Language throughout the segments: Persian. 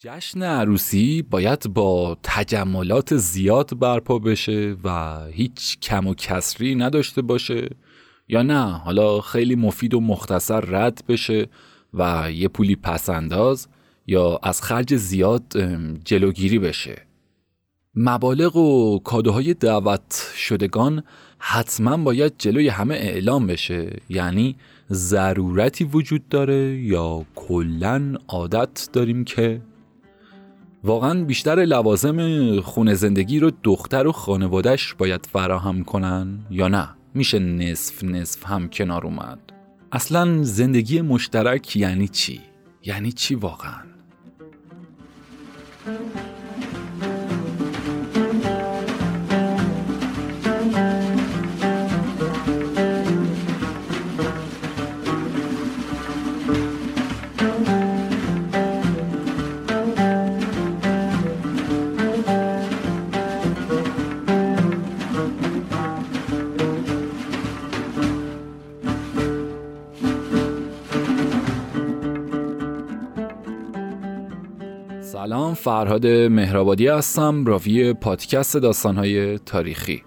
جشن عروسی باید با تجملات زیاد برپا بشه و هیچ کم و کسری نداشته باشه یا نه؟ حالا خیلی مفید و مختصر رد بشه و یه پولی پسنداز یا از خرج زیاد جلوگیری بشه. مبالغ و کادوهای دعوت شدگان حتما باید جلوی همه اعلام بشه. یعنی ضرورتی وجود داره یا کلا عادت داریم که واقعا بیشتر لوازم خونه زندگی رو دختر و خانوادش باید فراهم کنن یا نه میشه نصف نصف هم کنار اومد اصلا زندگی مشترک یعنی چی؟ یعنی چی واقعا؟ سلام فرهاد مهرآبادی هستم راوی پادکست داستانهای تاریخی.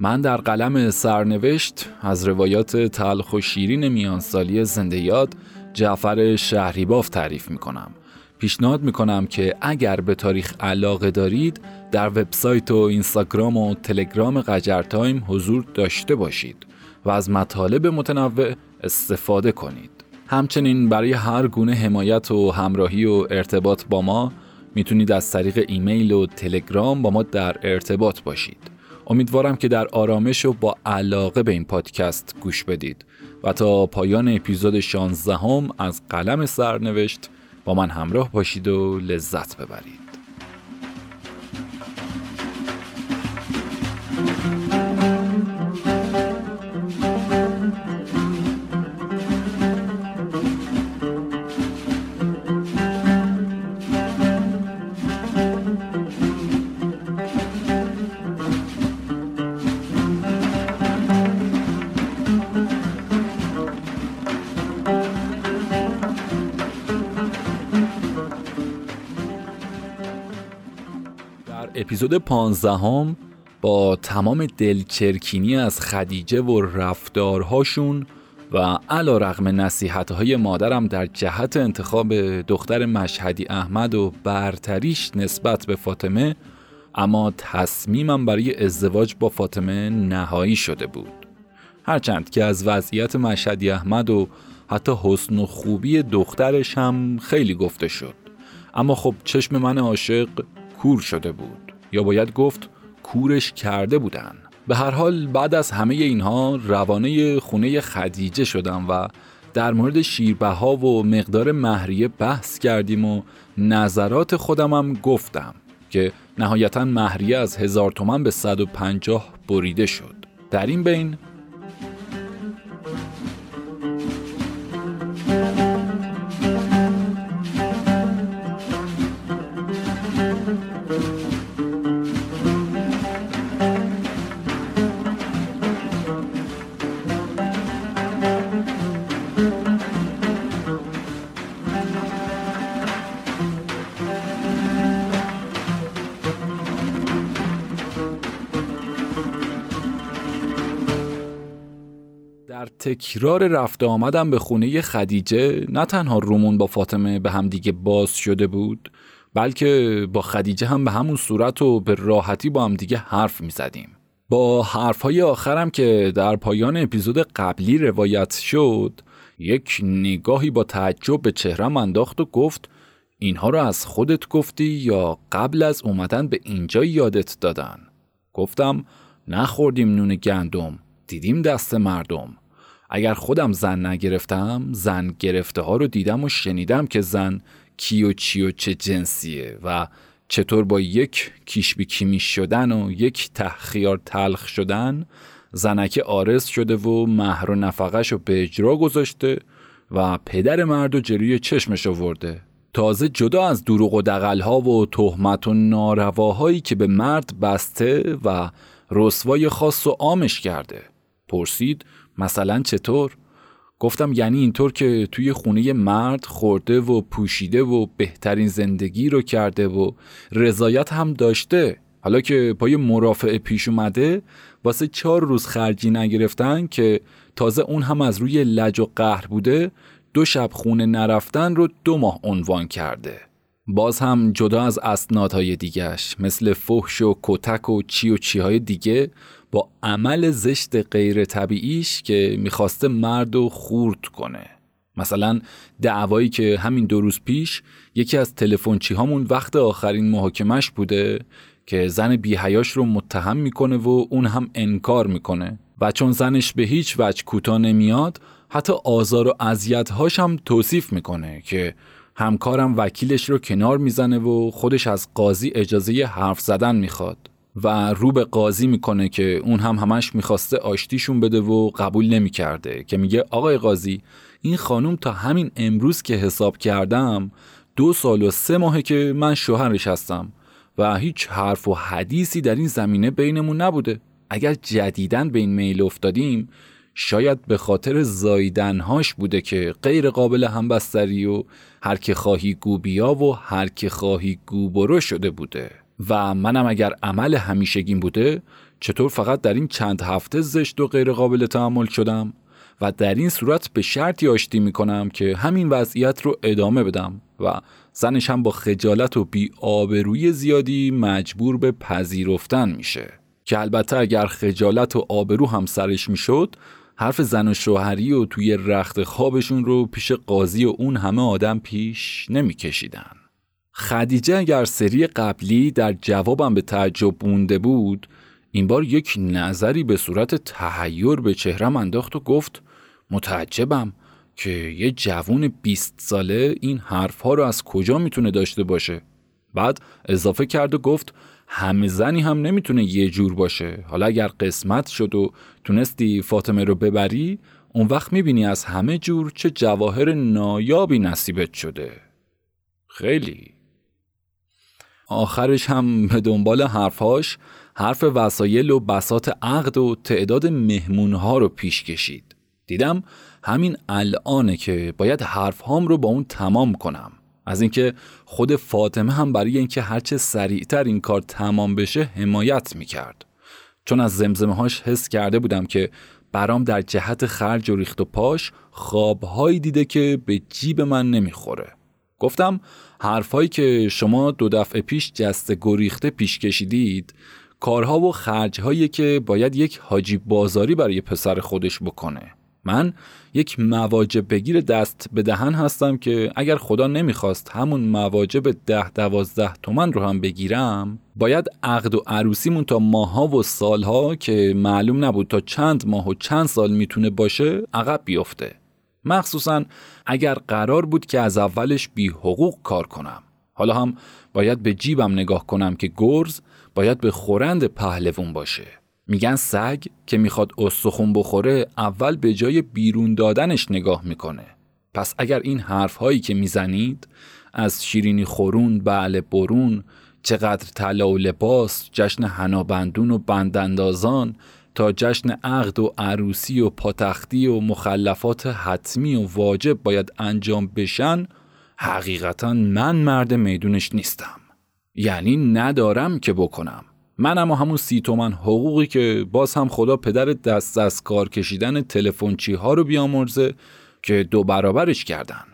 من در قلم سرنوشت از روایات تلخ و شیرین میانسالی زنده یاد جعفر شهریباف تعریف می کنم پیشنهاد می کنم که اگر به تاریخ علاقه دارید در وبسایت و اینستاگرام و تلگرام قجر تایم حضور داشته باشید و از مطالب متنوع استفاده کنید. همچنین برای هر گونه حمایت و همراهی و ارتباط با ما می‌تونید از طریق ایمیل و تلگرام با ما در ارتباط باشید. امیدوارم که در آرامش و با علاقه به این پادکست گوش بدید. و تا پایان اپیزود 16 هم از قلم سرنوشت با من همراه باشید و لذت ببرید. اپیزود پانزدهم با تمام دلچرکینی از خدیجه و رفتارهاشون و علا رغم نصیحت های مادرم در جهت انتخاب دختر مشهدی احمد و برتریش نسبت به فاطمه اما تصمیمم برای ازدواج با فاطمه نهایی شده بود. هرچند که از وضعیت مشهدی احمد و حتی حسن و خوبی دخترش هم خیلی گفته شد. اما خب چشم من عاشق کور شده بود. یا باید گفت کورش کرده بودن. به هر حال بعد از همه اینها روانه خونه خدیجه شدم و در مورد شیربها و مقدار مهریه بحث کردیم و نظرات خودمم گفتم که نهایتا مهریه از هزار تومن به 150 بریده شد. در این بین تکرار رفته آمدم به خونه خدیجه. نه تنها رومون با فاطمه به هم دیگه باز شده بود بلکه با خدیجه هم به همون صورت و به راحتی با هم دیگه حرف می زدیم. با حرفهای آخرم که در پایان اپیزود قبلی روایت شد یک نگاهی با تعجب به چهرم انداخت و گفت اینها رو از خودت گفتی یا قبل از اومدن به اینجا یادت دادن؟ گفتم نخوردیم نون گندم دیدیم دست مردم. اگر خودم زن نگرفتم زن گرفته ها رو دیدم و شنیدم که زن کی و چی و چه جنسیه و چطور با یک کیش بی کیمی شدن و یک تخیار تلخ شدن زنک آرز شده و مهر و نفقش رو به اجرا گذاشته و پدر مرد و جلوی چشمش آورده. تازه جدا از دروغ و دقلها و تهمت و نارواهایی که به مرد بسته و رسوای خاص و آمش کرده. پرسید مثلا چطور؟ گفتم یعنی اینطور که توی خونه مرد خورده و پوشیده و بهترین زندگی رو کرده و رضایت هم داشته حالا که پای مرافعه پیش اومده واسه چهار روز خرجی نگرفتن که تازه اون هم از روی لج و قهر بوده دو شب خونه نرفتن رو دو ماه عنوان کرده باز هم جدا از اسنادهای دیگش مثل فحش و کتک و چی و چیهای دیگه با عمل زشت غیر طبیعیش که می‌خواسته مرد و خورد کنه. مثلا دعوایی که همین دو روز پیش یکی از تلفنچی هامون وقت آخرین محاکمش بوده که زن بیهیاش رو متهم می‌کنه و اون هم انکار می‌کنه. و چون زنش به هیچ وجه کوتاه نمیاد حتی آزار و اذیت‌هاش هم توصیف می‌کنه که همکارم وکیلش رو کنار می‌زنه و خودش از قاضی اجازه حرف زدن می‌خواد. و رو به قاضی می‌کنه که اون هم همش می‌خواسته آشتیشون بده و قبول نمی‌کرده که میگه آقای قاضی این خانوم تا همین امروز که حساب کردم دو سال و سه ماهه که من شوهرش هستم و هیچ حرف و حدیثی در این زمینه بینمون نبوده. اگر جدیدن به این میل افتادیم شاید به خاطر زایدنهاش بوده که غیر قابل همبستری و هر که خواهی گو بیا و هر که خواهی گو برو شده بوده. و منم اگر عمل همیشگیم بوده چطور فقط در این چند هفته زشت و غیر قابل تحمل شدم و در این صورت به شرطی آشتی می‌کنم که همین وضعیت رو ادامه بدم و زنش هم با خجالت و بی آبروی زیادی مجبور به پذیرفتن میشه که البته اگر خجالت و آبرو هم سرش می‌شد حرف زن و شوهری و توی رخت خوابشون رو پیش قاضی و اون همه آدم پیش نمیکشیدن. خدیجه اگر سری قبلی در جوابم به تعجب مونده بود این بار یک نظری به صورت تهیور به چهرم انداخت و گفت متعجبم که یه جوون 20 ساله این حرفها رو از کجا می‌تونه داشته باشه؟ بعد اضافه کرد و گفت همه زنی هم نمی‌تونه یه جور باشه. حالا اگر قسمت شد و تونستی فاطمه رو ببری اون وقت می‌بینی از همه جور چه جواهر نایابی نصیبت شده. خیلی. آخرش هم به دنبال حرفهاش حرف وسایل و بسات عقد و تعداد مهمونها رو پیش کشید. دیدم همین الانه که باید حرفهام رو با اون تمام کنم. از اینکه خود فاطمه هم برای اینکه هرچه سریعتر این کار تمام بشه حمایت می‌کرد. چون از زمزمه هاش حس کرده بودم که برام در جهت خرج و ریخت و پاش خوابهایی دیده که به جیب من نمی‌خوره. گفتم حرفهایی که شما دو دفعه پیش جست گریخته پیش کشیدید کارها و خرجهایی که باید یک حاجی بازاری برای پسر خودش بکنه. من یک مواجب بگیر دست به دهن هستم که اگر خدا نمی‌خواست همون مواجب ده دوازده تومن رو هم بگیرم باید عقد و عروسیمون تا ماها و سالها که معلوم نبود تا چند ماه و چند سال می‌تونه باشه عقب بیفته. مخصوصا اگر قرار بود که از اولش بی حقوق کار کنم. حالا هم باید به جیبم نگاه کنم که گرز باید به خورند پهلوون باشه. میگن سگ که می‌خواد استخون بخوره اول به جای بیرون دادنش نگاه می‌کنه. پس اگر این حرف هایی که می‌زنید از شیرینی خورون بله برون چقدر طلا و لباس جشن هنابندون و بنداندازان تا جشن عقد و عروسی و پاتختی و مخلفات حتمی و واجب باید انجام بشن حقیقتا من مرد میدونش نیستم. یعنی ندارم که بکنم. من اما همون سی تومن حقوقی که باز هم خدا پدر دست از کار کشیدن تلفنچی ها رو بیامرزه که دو برابرش کردن.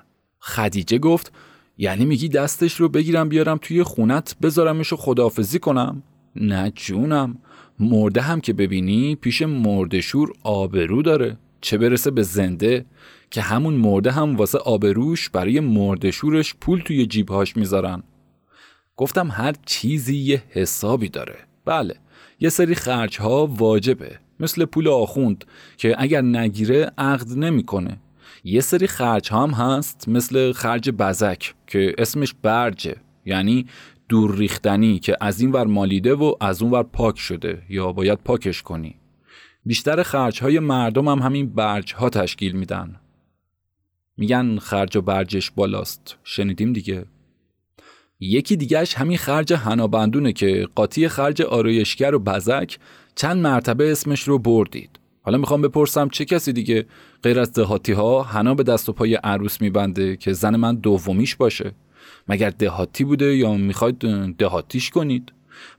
خدیجه گفت یعنی میگی دستش رو بگیرم بیارم توی خونت بذارمش و خدافزی کنم؟ نه جونم. مرده هم که ببینی پیش مردشور آبرو داره. چه برسه به زنده که همون مرده هم واسه آبروش برای مردشورش پول توی جیبهاش می‌ذارن. گفتم هر چیزی یه حسابی داره. بله یه سری خرج ها واجبه مثل پول آخوند که اگر نگیره عقد نمی‌کنه. یه سری خرج هم هست مثل خرج بزک که اسمش برجه یعنی دور ریختنی که از این ور مالیده و از اون ور پاک شده یا باید پاکش کنی. بیشتر خرج های مردم هم همین برج ها تشکیل میدن. میگن خرج و برجش بالاست. شنیدیم دیگه. یکی دیگهش همین خرج هنابندونه که قاطی خرج آرایشگر و بزک چند مرتبه اسمش رو بردید. حالا می‌خوام بپرسم چه کسی دیگه غیر از دهاتی ها حنا به دست و پای عروس میبنده که زن من دومیش باشه؟ مگر دهاتی بوده یا می‌خواید دهاتیش کنید؟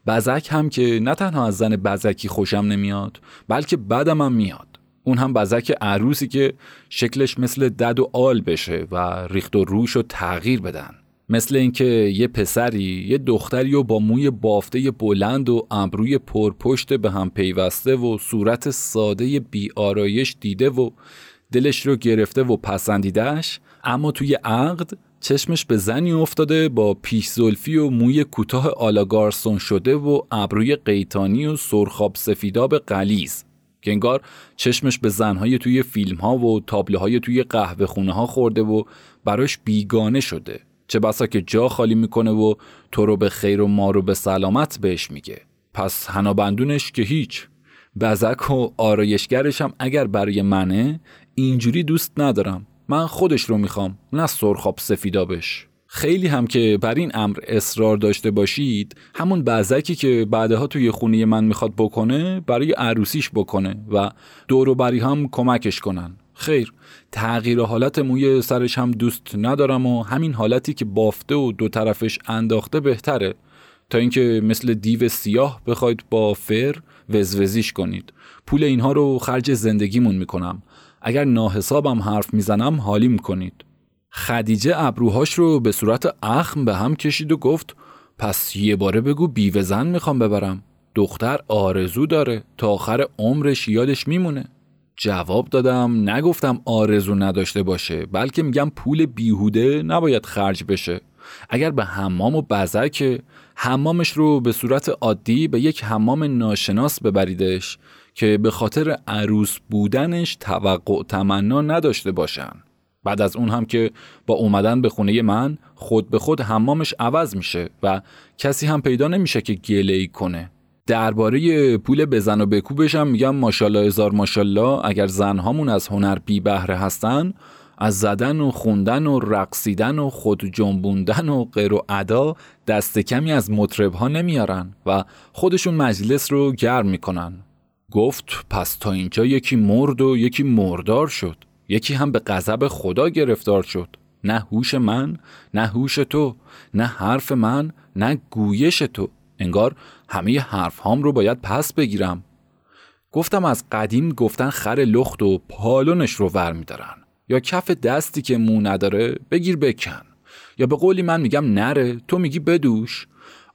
بزک هم که نه تنها از زن بزکی خوشم نمیاد بلکه بدم هم میاد. اون هم بزک عروسی که شکلش مثل دد و آل بشه و ریخت و روش رو تغییر بدن. مثل اینکه یه پسری یه دختری و با موی بافته بلند و ابروی پرپشت به هم پیوسته و صورت ساده بی آرایش دیده و دلش رو گرفته و پسندیدش اما توی عقد چشمش به زنی افتاده با پیش زلفی و موی کوتاه آلاگارسون شده و ابروی قیتانی و سرخاب سفیداب قلیز. که انگار چشمش به زنهای توی فیلم ها و تابلوهای توی قهوه خونه ها خورده و براش بیگانه شده. چه بسا که جا خالی می‌کنه و تو رو به خیر و ما رو به سلامت بهش میگه. پس هنابندونش که هیچ. بزک و آرایشگرش هم اگر برای منه اینجوری دوست ندارم. من خودش رو می‌خوام نه سرخاب سفیدابش. خیلی هم که بر این امر اصرار داشته باشید همون بزکی که بعدها توی خونه من می‌خواد بکنه برای عروسیش بکنه و دور و بری هم کمکش کنن. خیر تغییر حالت موی سرش هم دوست ندارم و همین حالتی که بافته و دو طرفش انداخته بهتره. تا اینکه مثل دیو سیاه بخواید با فر وزوزیش کنید. پول اینها رو خرج زندگیمون می‌کنم. اگر ناحسابم حرف می‌زنم حالی می‌کنید خدیجه ابروهاش رو به صورت اخم به هم کشید و گفت پس یه باره بگو بیوه زن می‌خوام ببرم. دختر آرزو داره. تا آخر عمرش یادش میمونه. جواب دادم نگفتم آرزو نداشته باشه بلکه میگم پول بیهوده نباید خرج بشه. اگر به حمام و بزک حمامش رو به صورت عادی به یک حمام ناشناس ببریدش. که به خاطر عروس بودنش توقع تمنا نداشته باشن. بعد از اون هم که با اومدن به خونه من خود به خود حمامش عوض میشه و کسی هم پیدا نمیشه که گله ای کنه. درباره پول بزن و بکوبش هم میگم ماشالله هزار ماشالله اگر زنهامون از هنر بی بهره هستن از زدن و خوندن و رقصیدن و خود جنبوندن و غیر و ادا دست کمی از مطرب ها نمیارن و خودشون مجلس رو گرم می‌کنن. گفت پس تا اینجا یکی مرد و یکی مردار شد. یکی هم به غضب خدا گرفتار شد. نه هوش من نه هوش تو نه حرف من نه گویش تو. انگار همه حرف هام رو باید پس بگیرم. گفتم از قدیم گفتن خر لخت و پالونش رو ور میدارن. یا کف دستی که مو نداره بگیر بکن. یا به قولی من میگم نره تو میگی بدوش.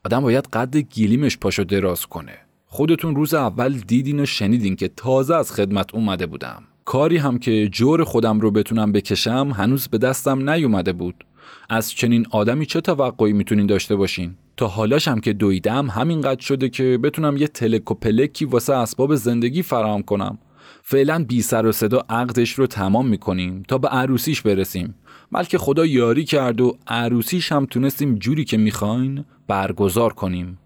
آدم باید قد گیلیمش پاشو دراز کنه. خودتون روز اول دیدین و شنیدین که تازه از خدمت اومده بودم. کاری هم که جور خودم رو بتونم بکشم هنوز به دستم نیومده بود. از چنین آدمی چه توقعی می‌تونین داشته باشین؟ تا حالاش هم که دویدم همینقدر شده که بتونم یه تلک و پلکی واسه اسباب زندگی فراهم کنم. فعلا بی سر و صدا عقدش رو تمام می‌کنیم تا به عروسیش برسیم. بلکه خدا یاری کرد و عروسیش هم تونستیم جوری که می‌خواین برگزار کنیم.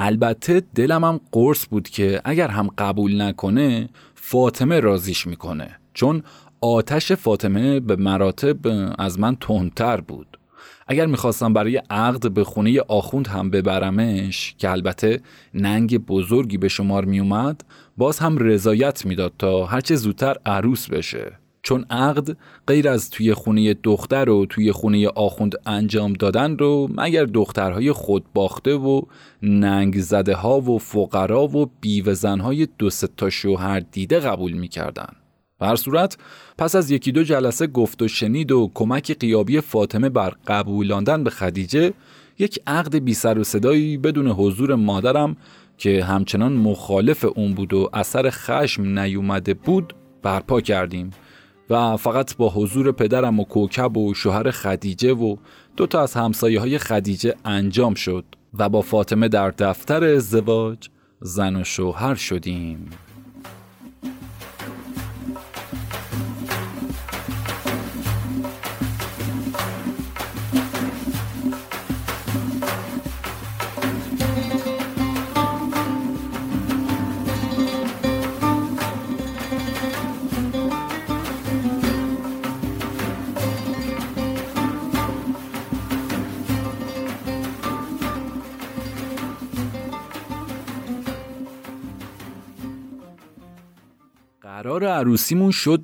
البته دلم هم قرص بود که اگر هم قبول نکنه فاطمه رازیش می‌کنه. چون آتش فاطمه به مراتب از من تندتر بود. اگر می‌خواستم برای عقد به خونه آخوند هم ببرمش که البته ننگ بزرگی به شمار میومد باز هم رضایت می‌داد تا هرچه زودتر عروس بشه. چون عقد غیر از توی خونه دختر و توی خونه آخوند انجام دادن رو مگر دخترهای خود باخته و ننگ زده ها و فقرا و بیوه زنهای دو تا شوهر دیده قبول می‌کردن. هر صورت پس از یکی دو جلسه گفت و شنید و کمک قیابی فاطمه بر قبولاندن به خدیجه یک عقد بی سر و صدایی بدون حضور مادرم که همچنان مخالف اون بود و اثر خشم نیومده بود برپا کردیم. و فقط با حضور پدرم و کوکب و شوهر خدیجه و دو تا از همسایه های خدیجه انجام شد و با فاطمه در دفتر ازدواج زن و شوهر شدیم. قرار عروسیمون شد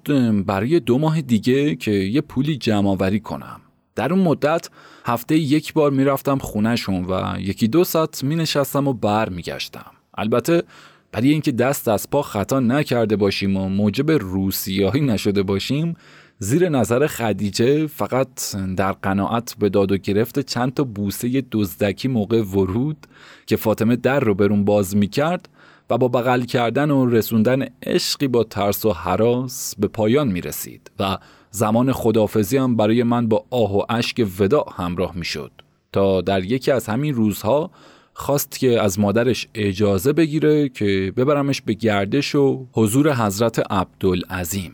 برای دو ماه دیگه که یه پولی جمع کنم در اون مدت هفته یک بار می‌رفتم خونهشون و یکی دو ساعت می نشستم و بر می گشتم. البته برای اینکه دست از پا خطا نکرده باشیم و موجب روسیاهی نشده باشیم زیر نظر خدیجه فقط در قناعت به داد و گرفت چند تا بوسه دزدکی موقع ورود که فاطمه در رو برون باز می کرد و با بغل کردن و رسوندن عشقی با ترس و حراس به پایان می رسید و زمان خدافزی هم برای من با آه و اشک وداع همراه می شد تا در یکی از همین روزها خواست که از مادرش اجازه بگیره که ببرمش به گردش و حضور حضرت عبدالعظیم.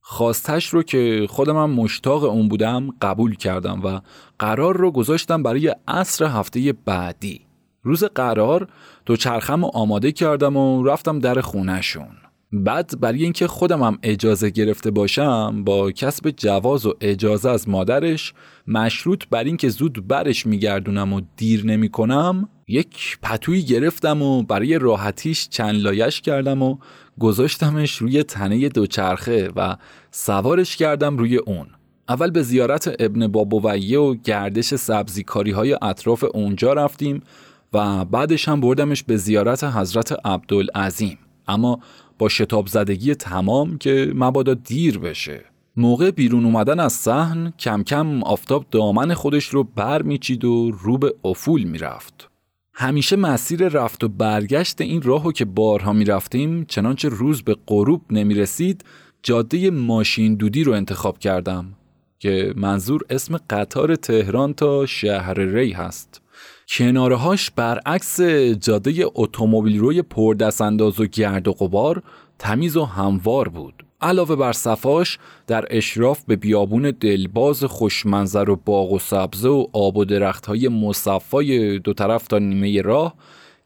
خواستش رو که خودم هم مشتاق اون بودم قبول کردم و قرار رو گذاشتم برای عصر هفته بعدی. روز قرار تو چرخم آماده کردم و رفتم در خونهشون. بعد برای اینکه خودم هم اجازه گرفته باشم با کسب جواز و اجازه از مادرش مشروط بر اینکه زود برش میگردونم و دیر نمی کنم یک پتویی گرفتم و برای راحتیش چند لایش کردم و گذاشتمش روی تنه دوچرخه و سوارش کردم روی اون. اول به زیارت ابن بابویه و گردش سبزیکاری های اطراف اونجا رفتیم و بعدش هم بردمش به زیارت حضرت عبدالعظیم. اما با شتاب زدگی تمام که مبادا دیر بشه. موقع بیرون اومدن از صحن کم کم آفتاب دامن خودش رو بر میچید و رو به افول می‌رفت. همیشه مسیر رفت و برگشت این راهو که بارها می‌رفتیم چنانچه روز به غروب نمی‌رسید جاده ماشین دودی رو انتخاب کردم که منظور اسم قطار تهران تا شهر ری هست. کنارهاش برعکس جاده اتومبیل روی پردستانداز و گرد و غبار تمیز و هموار بود. علاوه بر صفاش در اشراف به بیابون دلباز خوشمنظر و باغ و سبزه و آب و درخت های مصفای دو طرف تا نیمه راه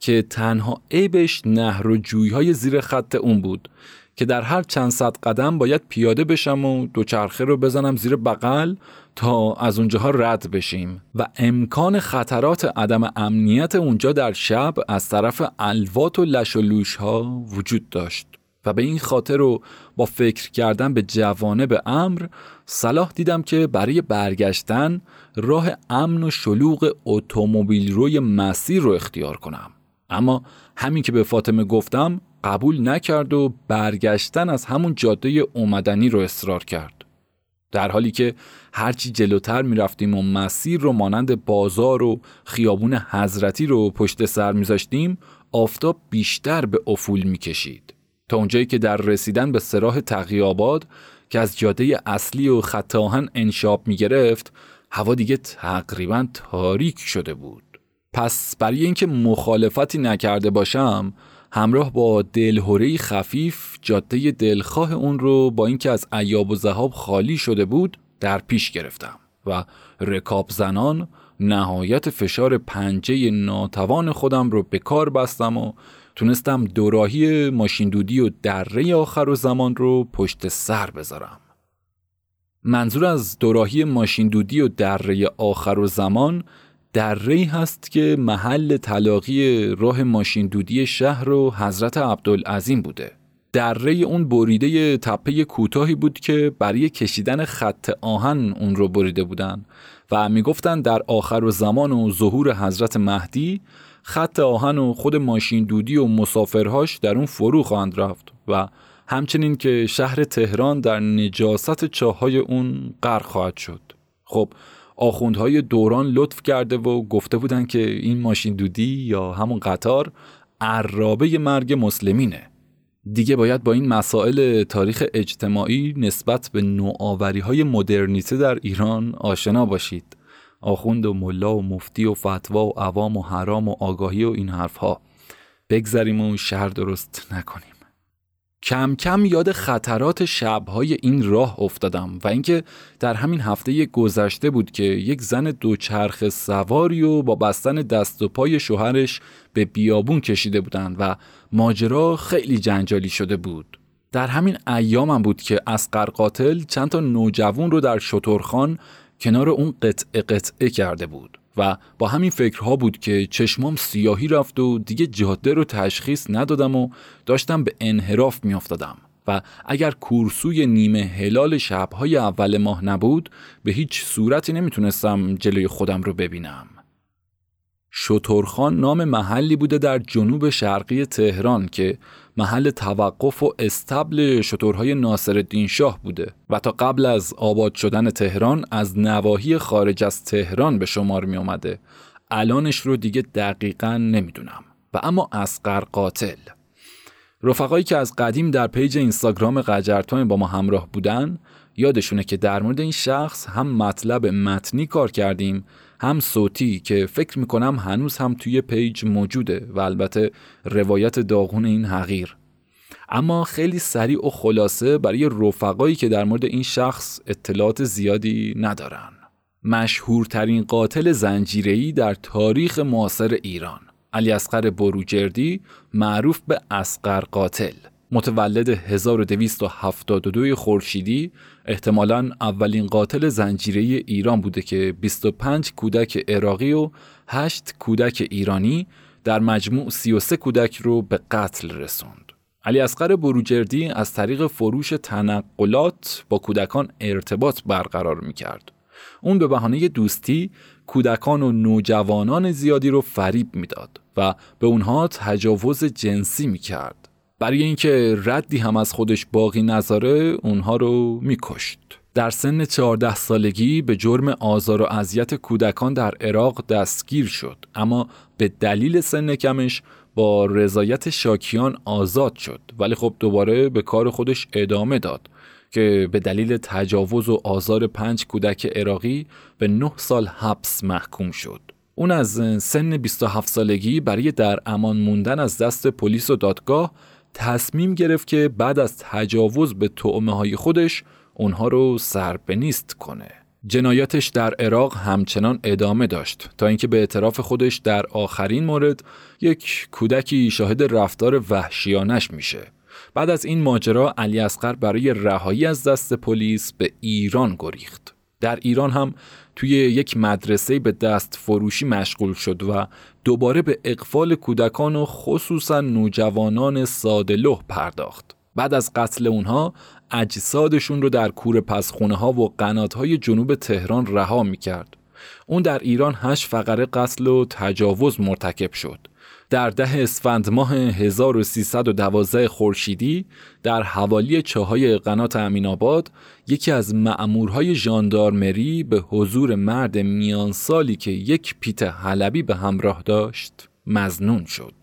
که تنها عیبش نهر و های زیر خط اون بود که در هر چند صد قدم باید پیاده بشم و دوچرخه رو بزنم زیر بغل تا از اونجاها رد بشیم و امکان خطرات عدم امنیت اونجا در شب از طرف الوات و لش و لوش ها وجود داشت و به این خاطر رو با فکر کردن به جوانه به امر صلاح دیدم که برای برگشتن راه امن و شلوغ اتومبیل روی مسیر رو اختیار کنم. اما همین که به فاطمه گفتم قبول نکرد و برگشتن از همون جاده اومدنی رو اصرار کرد. در حالی که هرچی جلوتر می‌رفتیم و مسیر رو مانند بازار و خیابون حضرتی رو پشت سر میذاشتیم آفتاب بیشتر به افول می‌کشید. تا اونجایی که در رسیدن به سراح تقیاباد که از جاده اصلی و خط آهن انشاب می‌گرفت هوا دیگه تقریبا تاریک شده بود. پس برای اینکه مخالفتی نکرده باشم همراه با دلهوره خفیف جاده دلخواه اون رو با اینکه از عیاب و زهاب خالی شده بود در پیش گرفتم و رکاب زنان نهایت فشار پنجه ناتوان خودم رو به کار بستم و تونستم دوراهی ماشین دودی و دره آخر و زمان رو پشت سر بذارم. منظور از دوراهی ماشین دودی و دره آخر و زمان دره هست که محل تلاقی راه ماشین دودی شهر و حضرت عبدالعظیم بوده. دره اون بریده تپه کوتاهی بود که برای کشیدن خط آهن اون رو بریده بودن و می‌گفتن در آخر و زمان و ظهور حضرت مهدی خط آهن و خود ماشین دودی و مسافرهاش در اون فرو خواهند رفت و همچنین که شهر تهران در نجاست چاهای اون غرق خواهد شد. خب آخوندهای دوران لطف کرده و گفته بودن که این ماشین دودی یا همون قطار عرابه مرگ مسلمینه. دیگه باید با این مسائل تاریخ اجتماعی نسبت به نوآوری های مدرنیته در ایران آشنا باشید. آخوند و ملا و مفتی و فتوا و عوام و حرام و آگاهی و این حرفها. بگذریم و شهر درست نکنیم. کم کم یاد خطرات شبهای این راه افتادم و اینکه در همین هفته گذشته بود که یک زن دوچرخ سواری و با بستن دست و پای شوهرش به بیابون کشیده بودند و ماجرا خیلی جنجالی شده بود. در همین ایامم بود که اسقر قاتل چند تا نوجوان رو در شترخان کنار اون قطعه قطعه کرده بود. و با همین فکرها بود که چشمام سیاهی رفت و دیگه جاده رو تشخیص ندادم و داشتم به انحراف میافتادم و اگر کورسوی نیمه هلال شبهای اول ماه نبود به هیچ صورتی نمی‌تونستم جلوی خودم رو ببینم. شترخان نام محلی بوده در جنوب شرقی تهران که محل توقف و استبل شترهای ناصر شاه بوده و تا قبل از آباد شدن تهران از نواحی خارج از تهران به شمار می اومده الانش رو دیگه دقیقا نمی‌دونم. و اما اصغر قاتل. رفقایی که از قدیم در page اینستاگرام قجرتایم با ما همراه بودن یادشونه که در مورد این شخص هم مطلب متنی کار کردیم هم صوتی که فکر می‌کنم هنوز هم توی page موجوده و البته روایت داغون این حقیر. اما خیلی سریع و خلاصه برای رفقایی که در مورد این شخص اطلاعات زیادی ندارن. مشهورترین قاتل زنجیره‌ای در تاریخ معاصر ایران علی اصغر بروجردی معروف به اسقر قاتل. متولد 1272 خورشیدی احتمالا اولین قاتل زنجیره ایران بوده که 25 کودک عراقی و 8 کودک ایرانی در مجموع 33 کودک رو به قتل رسوند. علی اصغر بروجردی از طریق فروش تنقلات با کودکان ارتباط برقرار می کرد. اون به بهانه دوستی کودکان و نوجوانان زیادی رو فریب می‌داد و به اونها تجاوز جنسی می کرد. برای اینکه ردی هم از خودش باقی نذاره اونها رو میکشت. در سن 14 سالگی به جرم آزار و اذیت کودکان در عراق دستگیر شد اما به دلیل سن کمش با رضایت شاکیان آزاد شد ولی خب دوباره به کار خودش ادامه داد که به دلیل تجاوز و آزار پنج کودک عراقی به نه سال حبس محکوم شد. اون از سن 27 سالگی برای در امان موندن از دست پلیس و دادگاه تصمیم گرفت که بعد از تجاوز به تعمه های خودش اونها رو سربنیست کنه. جنایاتش در عراق همچنان ادامه داشت تا اینکه به اعتراف خودش در آخرین مورد یک کودکی شاهد رفتار وحشیانش میشه. بعد از این ماجرا علی اصغر برای رهایی از دست پلیس به ایران گریخت. در ایران هم توی یک مدرسه به دست فروشی مشغول شد و دوباره به اقفال کودکان و خصوصا نوجوانان سادلوه پرداخت. بعد از قتل اونها اجسادشون رو در کور پسخونه ها و قنات های جنوب تهران رها می کرد. اون در ایران هشت فقره قتل و تجاوز مرتکب شد. در ده اسفند ماه 1312 خورشیدی در حوالی چاهای قنات امین یکی از مأمورهای ژاندارمری به حضور مرد میان سالی که یک پیت حلبی به همراه داشت مزنون شد.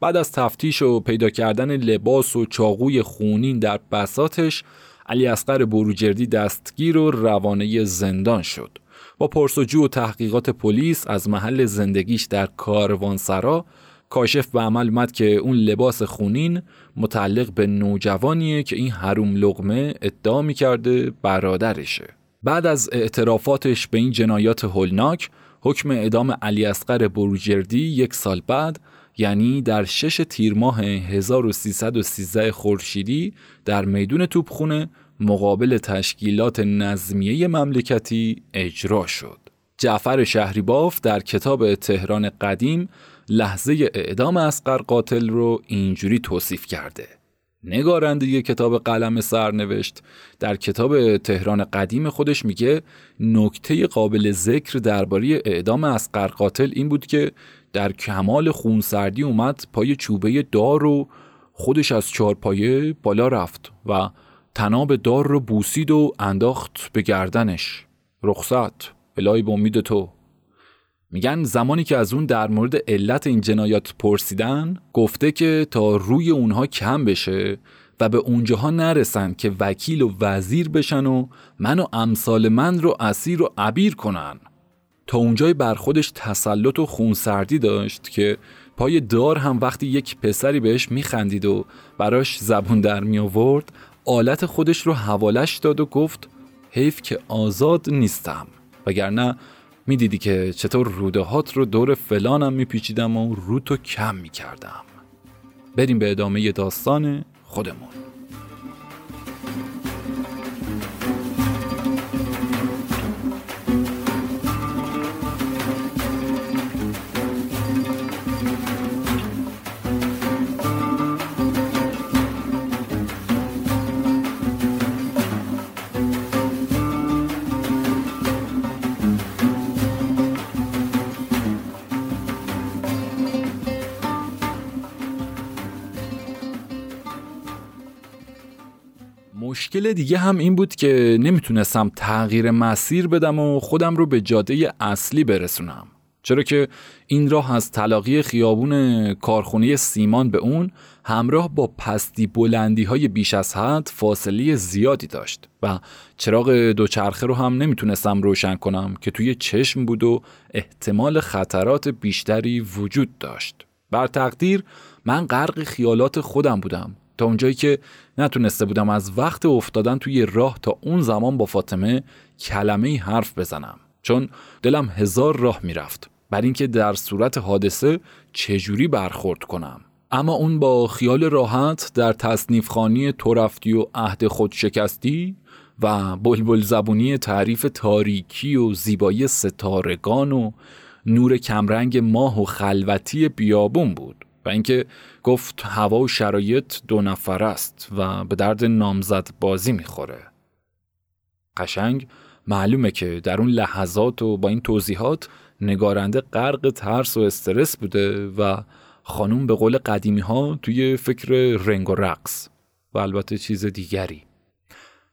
بعد از تفتیش و پیدا کردن لباس و چاقوی خونین در بساتش علی اصغر بروجردی دستگیر و روانه زندان شد. با پرسجو و تحقیقات پلیس از محل زندگیش در کاروانسرا کاشف به عمل اومد که اون لباس خونین متعلق به نوجوانیه که این حروم لغمه ادعا می‌کرده برادرشه بعد از اعترافاتش به این جنایات هولناک حکم اعدام علی اصغر بروجردی یک سال بعد یعنی در شش تیر ماه 1313 خورشیدی در میدون توپخونه مقابل تشکیلات نظمیه مملکتی اجرا شد. جعفر شهریباف در کتاب تهران قدیم لحظه اعدام اسقر قاتل رو اینجوری توصیف کرده. نگارنده کتاب قلم سرنوشت. در کتاب تهران قدیم خودش میگه نکته قابل ذکر درباره اعدام اسقر قاتل این بود که در کمال خونسردی اومد پای چوبه دار رو خودش از چهارپایه بالا رفت و تناب دار رو بوسید و انداخت به گردنش. رخصت الهی به امید تو. میگن زمانی که از اون در مورد علت این جنایات پرسیدن گفته که تا روی اونها کم بشه و به اونجاها نرسن که وکیل و وزیر بشن و من و امثال من رو اسیر و عبیر کنن. تا اونجای بر خودش تسلط و خونسردی داشت که پای دار هم وقتی یک پسری بهش میخندید و براش زبون در می آورد آلت خودش رو حوالش داد و گفت حیف که آزاد نیستم. وگرنه می‌دیدی که چطور روده هات رو دور فلانم میپیچیدم و روتو کم می‌کردم. بریم به ادامه داستان خودمون. مشکل دیگه هم این بود که نمی‌تونستم تغییر مسیر بدم و خودم رو به جاده اصلی برسونم. چرا که این راه از تلاقی خیابون کارخونه سیمان به اون همراه با پستی بلندی های بیش از حد فاصله زیادی داشت و چراغ دوچرخه رو هم نمی‌تونستم روشن کنم که توی چشم بود و احتمال خطرات بیشتری وجود داشت. بر تقدیر من غرق خیالات خودم بودم تا اونجایی که نتونسته بودم از وقت افتادن توی راه تا اون زمان با فاطمه کلمه حرف بزنم. چون دلم هزار راه می‌رفت. بر اینکه در صورت حادثه چجوری برخورد کنم. اما اون با خیال راحت در تصنیف خانی تو رفتی و عهد خود شکستی و بلبل زبونی تعریف تاریکی و زیبایی ستارگان و نور کمرنگ ماه و خلوتی بیابون بود. و اینکه گفت هوا و شرایط دو نفر است و به درد نامزد بازی می‌خوره. قشنگ معلومه که در اون لحظات و با این توضیحات نگارنده غرق ترس و استرس بوده و خانوم به قول قدیمی ها توی فکر رنگ و رقص و البته چیز دیگری.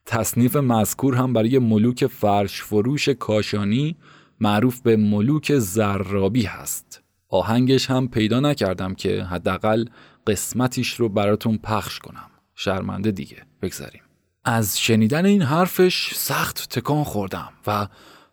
تصنیف مذکور هم برای ملوک فرش فروش کاشانی معروف به ملوک زرابی هست. آهنگش هم پیدا نکردم که حداقل قسمتیش رو براتون پخش کنم. شرمنده دیگه. بگذاریم. از شنیدن این حرفش سخت تکان خوردم و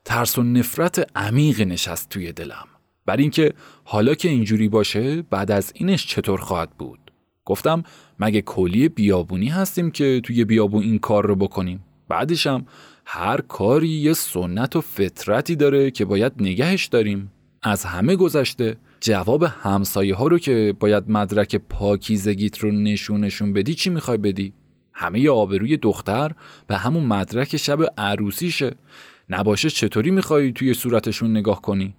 ترس و نفرت عمیق نشست توی دلم. بر اینکه حالا که اینجوری باشه بعد از اینش چطور خواهد بود؟ گفتم مگه کلی بیابونی هستیم که توی بیابون این کار رو بکنیم؟ بعدشم هر کاری یه سنت و فطرتی داره که باید نگهش داریم. از همه گذشته جواب همسایه ها رو که باید مدرک پاکیزگیت رو نشونشون بدی چی می‌خوای بدی؟ همه آبروی دختر به همون مدرک شب عروسیشه نباشه چطوری می‌خوای توی صورتشون نگاه کنی؟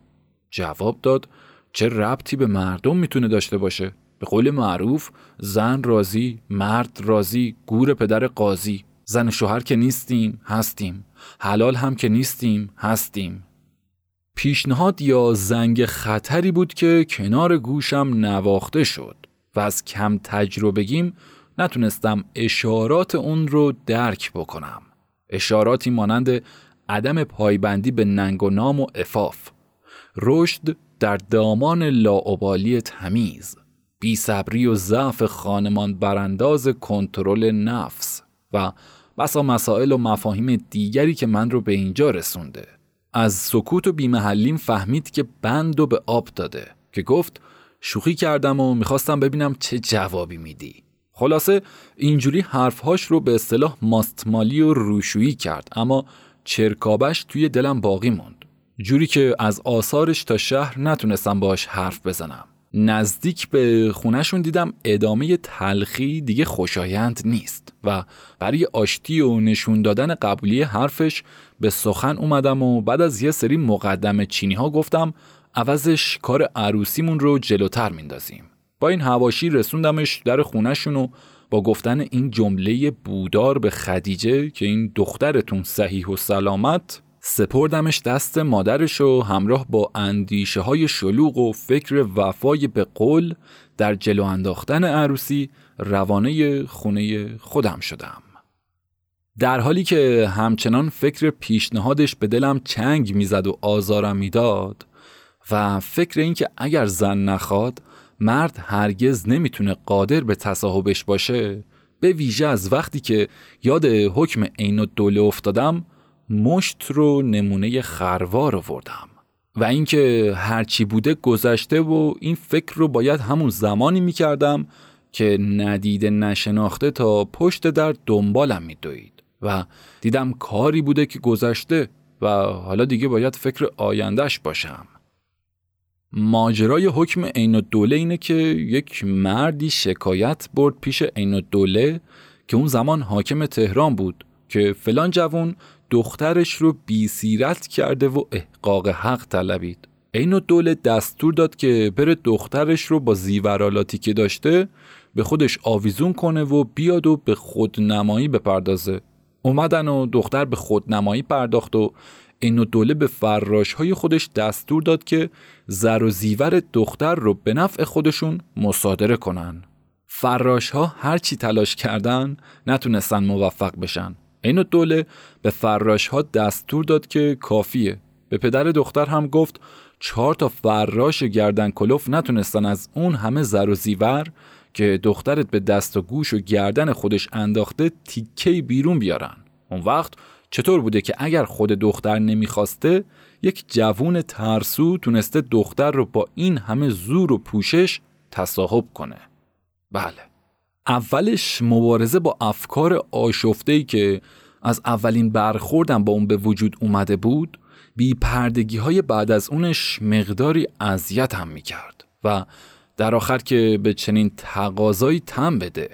جواب داد چه ربطی به مردم می‌تونه داشته باشه؟ به قول معروف زن رازی، مرد رازی، گور پدر قاضی زن شوهر که نیستیم هستیم حلال هم که نیستیم هستیم پیشنهاد یا زنگ خطری بود که کنار گوشم نواخته شد و از کم تجربگیم نتونستم اشارات اون رو درک بکنم. اشاراتی مانند عدم پایبندی به ننگ و نام و افاف رشد در دامان لاعبالی تمیز بیصبری و ضعف خانمان برانداز کنترل نفس و بسا مسائل و مفاهیم دیگری که من رو به اینجا رسونده. از سکوت و بیمحلیم فهمید که بند و به آب داده که گفت شوخی کردم و می‌خواستم ببینم چه جوابی میدی. خلاصه اینجوری حرفهاش رو به اصطلاح ماستمالی و روشویی کرد اما چرکابش توی دلم باقی موند. جوری که از آثارش تا شهر نتونستم باش حرف بزنم. نزدیک به خونشون دیدم ادامه تلخی دیگه خوشایند نیست و برای آشتی و نشون دادن قبولی حرفش به سخن اومدم و بعد از یه سری مقدم چینی ها گفتم عوضش کار عروسیمون رو جلوتر میندازیم با این هواشی رسوندمش در خونشون و با گفتن این جمله بودار به خدیجه که این دخترتون صحیح و سلامت سپردمش دست مادرش و همراه با اندیشه های شلوغ و فکر وفای به قول در جلو انداختن عروسی روانه خونه خودم شدم. در حالی که همچنان فکر پیشنهادش به دلم چنگ می‌زد و آزارم می‌داد و فکر اینکه اگر زن نخواد مرد هرگز نمی‌تونه قادر به تصاحبش باشه به ویژه از وقتی که یاد حکم عین و دوله افتادم مشت رو نمونه خروار آوردم. و اینکه هرچی بوده گذشته و این فکر رو باید همون زمانی می‌کردم که ندیده نشناخته تا پشت در دنبالم میدوید. و دیدم کاری بوده که گذشته و حالا دیگه باید فکر آیندهش باشم. ماجرای حکم عین الدوله اینه که یک مردی شکایت برد پیش عین الدوله که اون زمان حاکم تهران بود که فلان جوون دخترش رو بیسیرت کرده و احقاق حق طلبید. عین الدوله دستور داد که بره دخترش رو با زیورالاتی که داشته به خودش آویزون کنه و بیاد و به خودنمایی بپردازه. اومدن و دختر به خودنمایی پرداخت و این دوله به فراش های خودش دستور داد که زر و زیور دختر رو به نفع خودشون مصادره کنن. فراش ها هر چی تلاش کردن نتونستن موفق بشن. این دوله به فراش ها دستور داد که کافیه. به پدر دختر هم گفت چهار تا فراش گردن کلوف نتونستن از اون همه زر و زیور که دخترت به دست و گوش و گردن خودش انداخته تیکه بیرون بیارن. اون وقت چطور بوده که اگر خود دختر نمی‌خواسته یک جوون ترسو تونسته دختر رو با این همه زور و پوشش تصاحب کنه؟ بله. اولش مبارزه با افکار آشفته که از اولین برخوردم با اون به وجود اومده بود بی پردگی های بعد از اونش مقداری اذیت هم می‌کرد و در آخر که به چنین تقاضایی تم بده.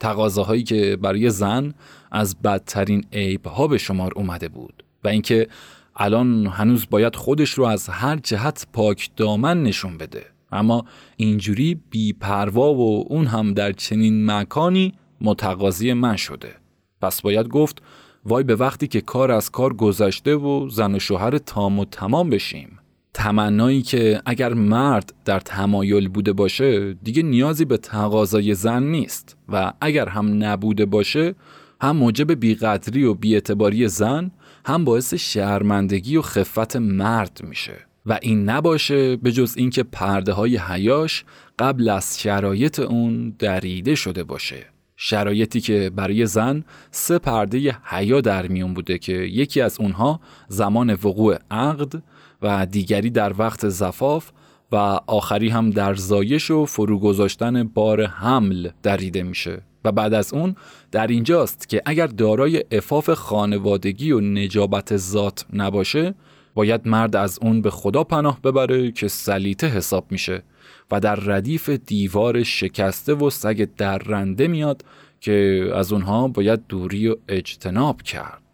تقاضاهایی که برای زن از بدترین عیبها به شمار اومده بود و اینکه الان هنوز باید خودش رو از هر جهت پاک دامن نشون بده. اما اینجوری بیپروا و اون هم در چنین مکانی متقاضی من شده. پس باید گفت وای به وقتی که کار از کار گذشته و زن و شوهر تام و تمام بشیم. تمنایی که اگر مرد در تمایل بوده باشه دیگه نیازی به تقاضای زن نیست. و اگر هم نبوده باشه هم موجب بیقدری و بیاعتباری زن هم باعث شرمندگی و خفت مرد میشه. و این نباشه به جز اینکه پرده های حیاش قبل از شرایط اون دریده شده باشه. شرایطی که برای زن سه پرده حیا در میون بوده که یکی از اونها زمان وقوع عقد و دیگری در وقت زفاف و آخری هم در زایش و فرو گذاشتن بار حمل دریده میشه. و بعد از اون در اینجاست که اگر دارای افاف خانوادگی و نجابت ذات نباشه باید مرد از اون به خدا پناه ببره که سلیته حساب میشه و در ردیف دیوار شکسته و سگ درنده میاد که از اونها باید دوری و اجتناب کرد.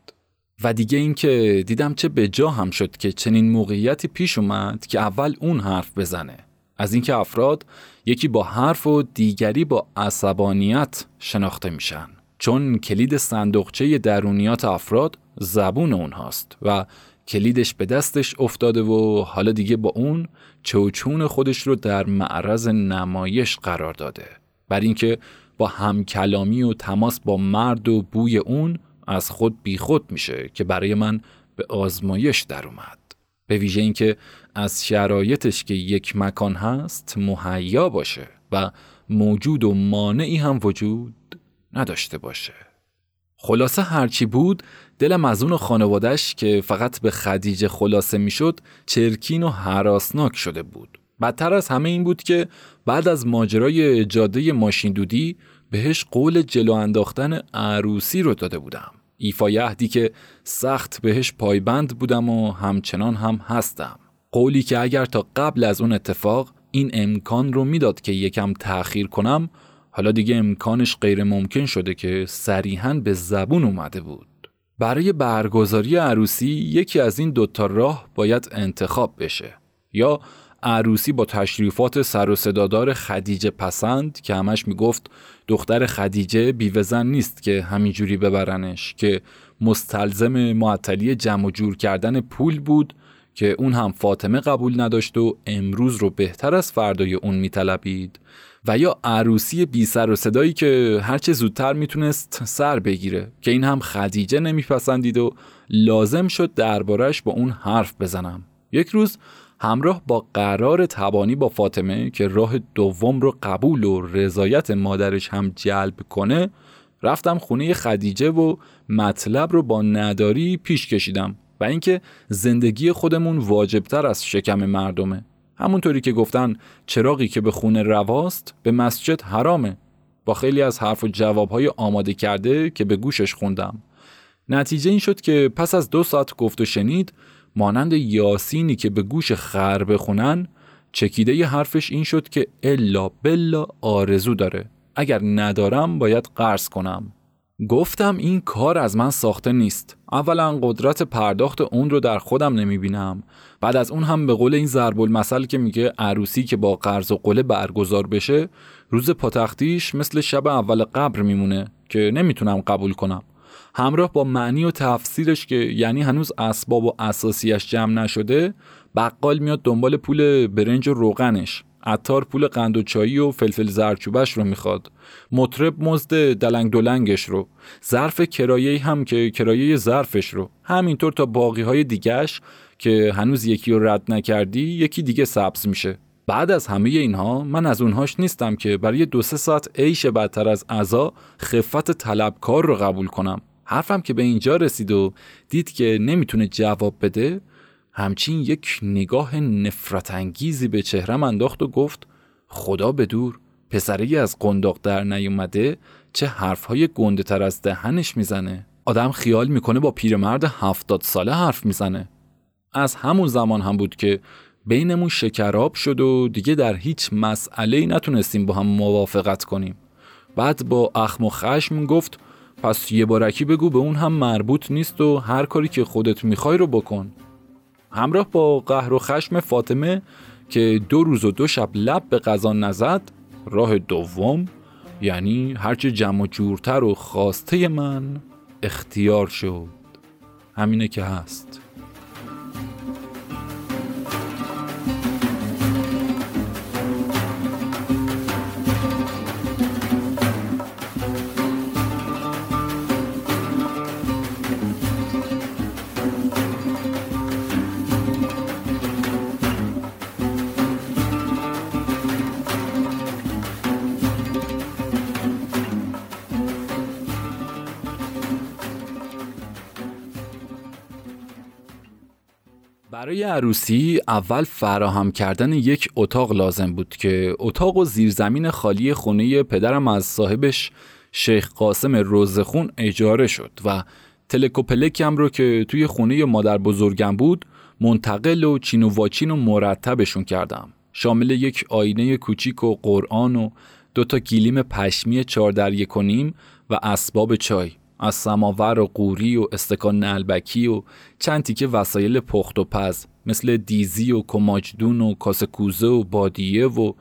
و دیگه اینکه دیدم چه به جا هم شد که چنین موقعیتی پیش اومد که اول اون حرف بزنه. از اینکه افراد یکی با حرف و دیگری با عصبانیت شناخته میشن. چون کلید صندوقچه درونیات افراد زبون اونهاست و کلیدش به دستش افتاده و حالا دیگه با اون چوچون خودش رو در معرض نمایش قرار داده. بر اینکه با همکلامی و تماس با مرد و بوی اون از خود بیخود میشه که برای من به آزمایش در اومد. به ویژه اینکه از شرایطش که یک مکان هست مهیا باشه و موجود و مانعی هم وجود نداشته باشه. خلاصه هرچی بود دلم از اون خانوادش که فقط به خدیجه خلاصه می‌شد چرکین و حراسناک شده بود. بدتر از همه این بود که بعد از ماجرای جاده ماشین دودی بهش قول جلو انداختن عروسی رو داده بودم. ایفای عهدی که سخت بهش پایبند بودم و همچنان هم هستم. قولی که اگر تا قبل از اون اتفاق این امکان رو می‌داد که یکم تأخیر کنم حالا دیگه امکانش غیر ممکن شده که صریحا به زبون اومده بود. برای برگزاری عروسی یکی از این دوتا راه باید انتخاب بشه. یا عروسی با تشریفات سر و صدادار خدیجه پسند که همش می‌گفت دختر خدیجه بیوزن نیست که همینجوری ببرنش که مستلزم معطلی جمع و جور کردن پول بود که اون هم فاطمه قبول نداشت و امروز رو بهتر از فردای اون میطلبید. و یا عروسی بی سر و صدایی که هرچه زودتر می‌تونست سر بگیره که این هم خدیجه نمیپسندید و لازم شد دربارش با اون حرف بزنم. یک روز همراه با قرار تبانی با فاطمه که راه دوم رو قبول و رضایت مادرش هم جلب کنه رفتم خونه خدیجه و مطلب رو با نداری پیش کشیدم و اینکه زندگی خودمون واجبتر از شکم مردمه. همونطوری که گفتن چراغی که به خونه رواست به مسجد حرامه. با خیلی از حرف و جوابهای آماده کرده که به گوشش خوندم. نتیجه این شد که پس از دو ساعت گفت و شنید مانند یاسینی که به گوش خر بخونن چکیده ی حرفش این شد که الا بلا آرزو داره. اگر ندارم باید قرض کنم. گفتم این کار از من ساخته نیست. اولا قدرت پرداخت اون رو در خودم نمی بینم بعد از اون هم به قول این ضرب المثل که میگه عروسی که با قرض و قله برگزار بشه روز پاتختیش مثل شب اول قبر میمونه که نمی‌تونم قبول کنم. همراه با معنی و تفسیرش که یعنی هنوز اسباب و اساسیش جمع نشده بقال میاد دنبال پول برنج و روغنش. عطار پول قند و چایی و فلفل زرچوبش رو می‌خواد. مطرب مزد دلنگ دلنگش رو. ظرف کرایه هم که کرایه ظرفش رو. همینطور تا باقی های دیگهش که هنوز یکی رو رد نکردی یکی دیگه سبز میشه. بعد از همه اینها من از اونهاش نیستم که برای دو سه ساعت عیش بدتر از عزا خفت طلبکار رو قبول کنم. حرفم که به اینجا رسید و دید که نمی‌تونه جواب بده همچین یک نگاه نفرت انگیزی به چهرم انداخت و گفت خدا به دور پسری از قنداق در نیومده چه حرفهای گنده تر از دهنش می‌زنه. آدم خیال می‌کنه با پیرمرد هفتاد ساله حرف می‌زنه. از همون زمان هم بود که بینمون شکراب شد و دیگه در هیچ مسئله نتونستیم با هم موافقت کنیم. بعد با اخم و خشم گفت پس یه بارکی بگو به اون هم مربوط نیست و هر کاری که خودت می‌خوای رو بکن. همراه با قهر و خشم فاطمه که دو روز و دو شب لب به غذا نزد راه دوم یعنی هرچه جمع و جورتر و خواسته من اختیار شد. همینه که هست. برای عروسی اول فراهم کردن یک اتاق لازم بود که اتاق و زیرزمین خالی خونه پدرم از صاحبش شیخ قاسم روزخون اجاره شد و تلکوپلکم رو که توی خونه مادر بزرگم بود منتقل و چین و واچین و مرتبشون کردم. شامل یک آینه کوچیک و قرآن و دوتا گیلیم پشمی چار در یک و نیم و اسباب چای. از سماور و قوری و استکان نلبکی و چند تیکه وسایل پخت و پز مثل دیزی و کماجدون و کاسه کوزه و بادیه و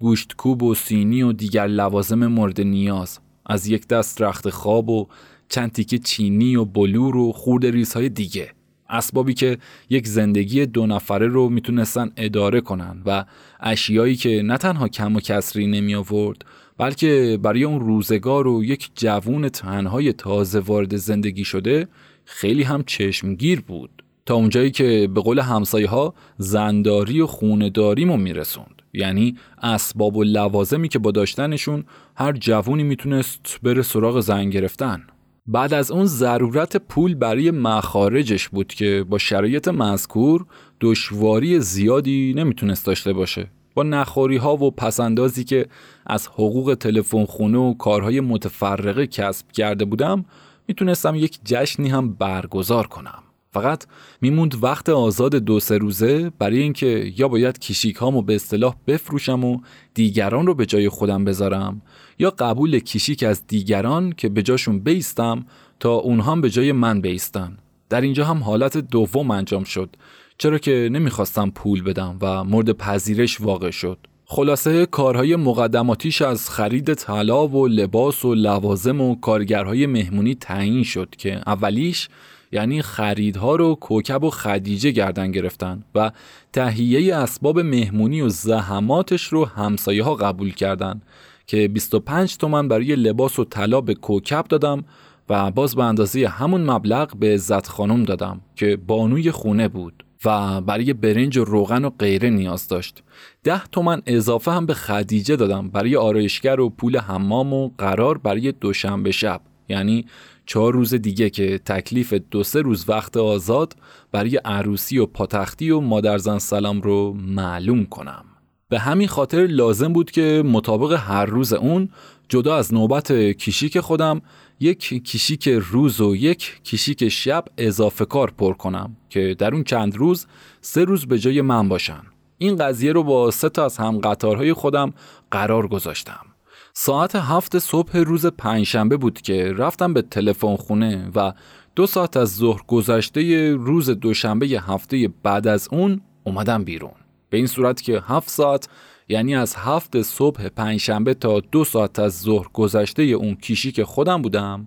گوشت کوب و سینی و دیگر لوازم مورد نیاز. از یک دست رخت خواب و چند تیکه چینی و بلور و خورد ریزهای دیگه. اسبابی که یک زندگی دو نفره رو می‌تونستن اداره کنن و اشیایی که نه تنها کم و کسری نمی آورد بلکه برای اون روزگار و یک جوون تنهای تازه وارد زندگی شده خیلی هم چشمگیر بود. تا اونجایی که به قول همسایه ها زنداری و خونداریمو میرسوند. یعنی اسباب و لوازمی که با داشتنشون هر جوونی می‌تونست بره سراغ زن گرفتن. بعد از اون ضرورت پول برای مخارجش بود که با شرایط مذکور دشواری زیادی نمی‌تونست داشته باشه. با نخوری ها و پسندازی که از حقوق تلفن خونه و کارهای متفرقه کسب کرده بودم می‌تونستم یک جشنی هم برگزار کنم. فقط میموند وقت آزاد دو سه روزه برای اینکه یا باید کیشیک هامو به اصطلاح بفروشم و دیگران رو به جای خودم بذارم یا قبول کیشیک از دیگران که به جاشون بیستم تا اونها به جای من بیستن. در اینجا هم حالت دوم انجام شد. چرا که نمی‌خواستم پول بدم و مورد پذیرش واقع شد. خلاصه کارهای مقدماتیش از خرید طلا و لباس و لوازم و کارگرهای مهمونی تعیین شد که اولیش یعنی خریدها رو کوکب و خدیجه گردن گرفتن و تهیه اسباب مهمونی و زحماتش رو همسایه ها قبول کردن که 25 تومن برای لباس و طلا به کوکب دادم و باز به اندازه همون مبلغ به عزت خانم دادم که بانوی خونه بود. و برای برنج و روغن و غیره نیاز داشت. ده تومن اضافه هم به خدیجه دادم برای آرایشگر و پول حمام و قرار برای دوشنبه شب. یعنی چهار روز دیگه که تکلیف دو سه روز وقت آزاد برای عروسی و پاتختی و مادرزن سلام رو معلوم کنم. به همین خاطر لازم بود که مطابق هر روز اون جدا از نوبت کیشیک خودم یک کیشیک روز و یک کیشیک شب اضافه کار پر کنم که در اون چند روز سه روز به جای من باشن. این قضیه رو با سه تا از هم قطارهای خودم قرار گذاشتم. ساعت هفت صبح روز پنجشنبه بود که رفتم به تلفن خونه و دو ساعت از ظهر گذشته روز دوشنبه هفته بعد از اون اومدم بیرون. به این صورت که هفت ساعت یعنی از هفت صبح پنجشنبه تا دو ساعت از ظهر گذشته اون کیشی خودم بودم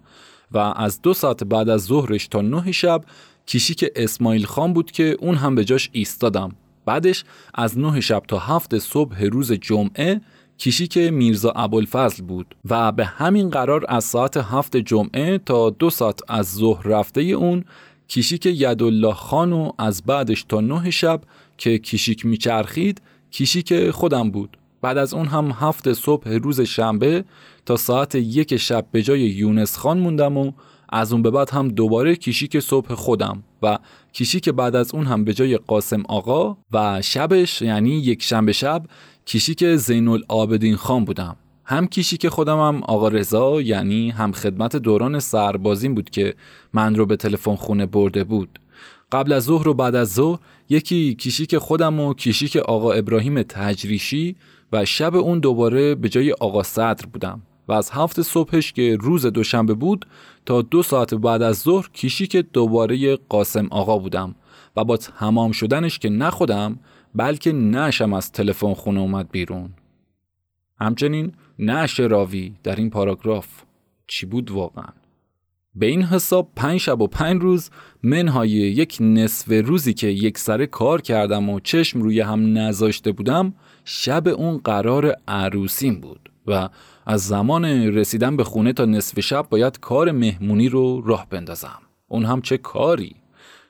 و از دو ساعت بعد از ظهرش تا نه شب کیشی که اسماعیل خان بود که اون هم به جاش ایستادم. بعدش از نه شب تا هفت صبح روز جمعه کیشیک میرزا ابوالفضل بود و به همین قرار از ساعت هفت جمعه تا دو ساعت از ظهر رفته اون کیشیک یدالله خان و از بعدش تا نه شب که کیشیک میچرخید کیشیک خودم بود. بعد از اون هم هفت صبح روز شنبه تا ساعت یک شب به جای یونس خان موندم و از اون به بعد هم دوباره کیشیک صبح خودم و کیشیک بعد از اون هم به جای قاسم آقا و شبش یعنی یک شنبه شب کیشیک زین العابدین خان بودم. هم کیشیک خودم هم آقا رضا یعنی هم خدمت دوران سربازین بود که من رو به تلفن خونه برده بود. قبل از ظهر و بعد از ظهر یکی کیشیک خودم و کیشیک آقا ابراهیم تجریشی و شب اون دوباره به جای آقا صدر بودم و از هفت صبحش که روز دوشنبه بود تا دو ساعت بعد از ظهر کیشیک دوباره قاسم آقا بودم و با تمام شدنش که نخودم بلکه نشم از تلفن خونه اومد بیرون. همچنین نش راوی در این پاراگراف چی بود واقعا؟ به این حساب پنج شب و پنج روز منهای یک نصف روزی که یک سره کار کردم و چشم روی هم نذاشته بودم شب اون قرار عروسیم بود و از زمان رسیدن به خونه تا نصف شب باید کار مهمونی رو راه بندازم. اون هم چه کاری؟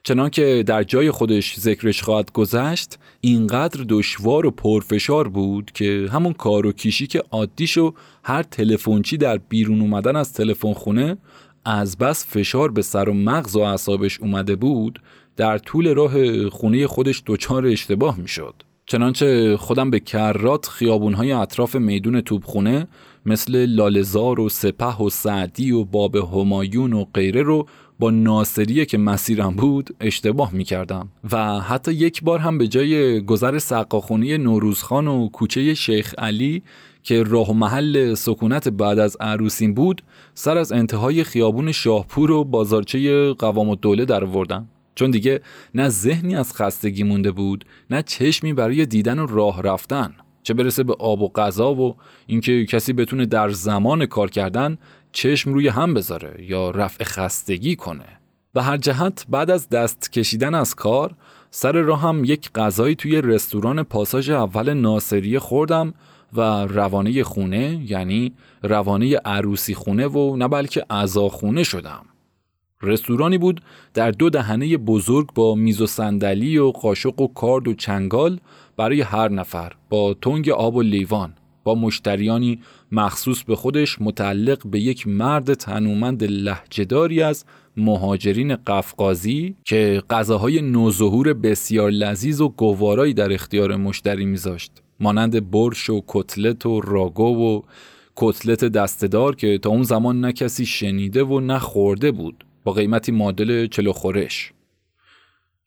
چنانکه در جای خودش ذکرش خواهد گذشت اینقدر دشوار و پرفشار بود که همون کار و کیشی که عادیشو هر تلفنچی در بیرون اومدن از تلفن خونه از بس فشار به سر و مغز و اعصابش اومده بود در طول راه خونه خودش دچار اشتباه می‌شد. چنانچه خودم به کرات خیابونهای اطراف میدون توبخونه مثل لالزار و سپه و سعدی و باب همایون و غیره رو با ناصریه که مسیرم بود اشتباه می کردم و حتی یک بار هم به جای گذر سقاخونی نوروزخان و کوچه شیخ علی که راه و محل سکونت بعد از عروسین بود سر از انتهای خیابون شاهپور و بازارچه قوام الدوله در وردم چون دیگه نه ذهنی از خستگی مونده بود نه چشمی برای دیدن و راه رفتن. چه برسه به آب و غذا و اینکه کسی بتونه در زمان کار کردن چشم روی هم بذاره یا رفع خستگی کنه. و هر جهت بعد از دست کشیدن از کار سر راه هم یک غذایی توی رستوران پاساژ اول ناصریه خوردم و روانه خونه یعنی روانه عروسی خونه و نه بلکه خونه شدم. رستورانی بود در دو دهنه بزرگ با میز و صندلی و قاشق و کارد و چنگال برای هر نفر با تنگ آب و لیوان با مشتریانی مخصوص به خودش متعلق به یک مرد تنومند لحجداری از مهاجرین قفقازی که غذاهای نوظهور بسیار لذیذ و گوارایی در اختیار مشتری میذاشت. مانند برش و کتلت و راگو و کتلت دستدار که تا اون زمان نه کسی شنیده و نه خورده بود با قیمتی معادل چلو خورش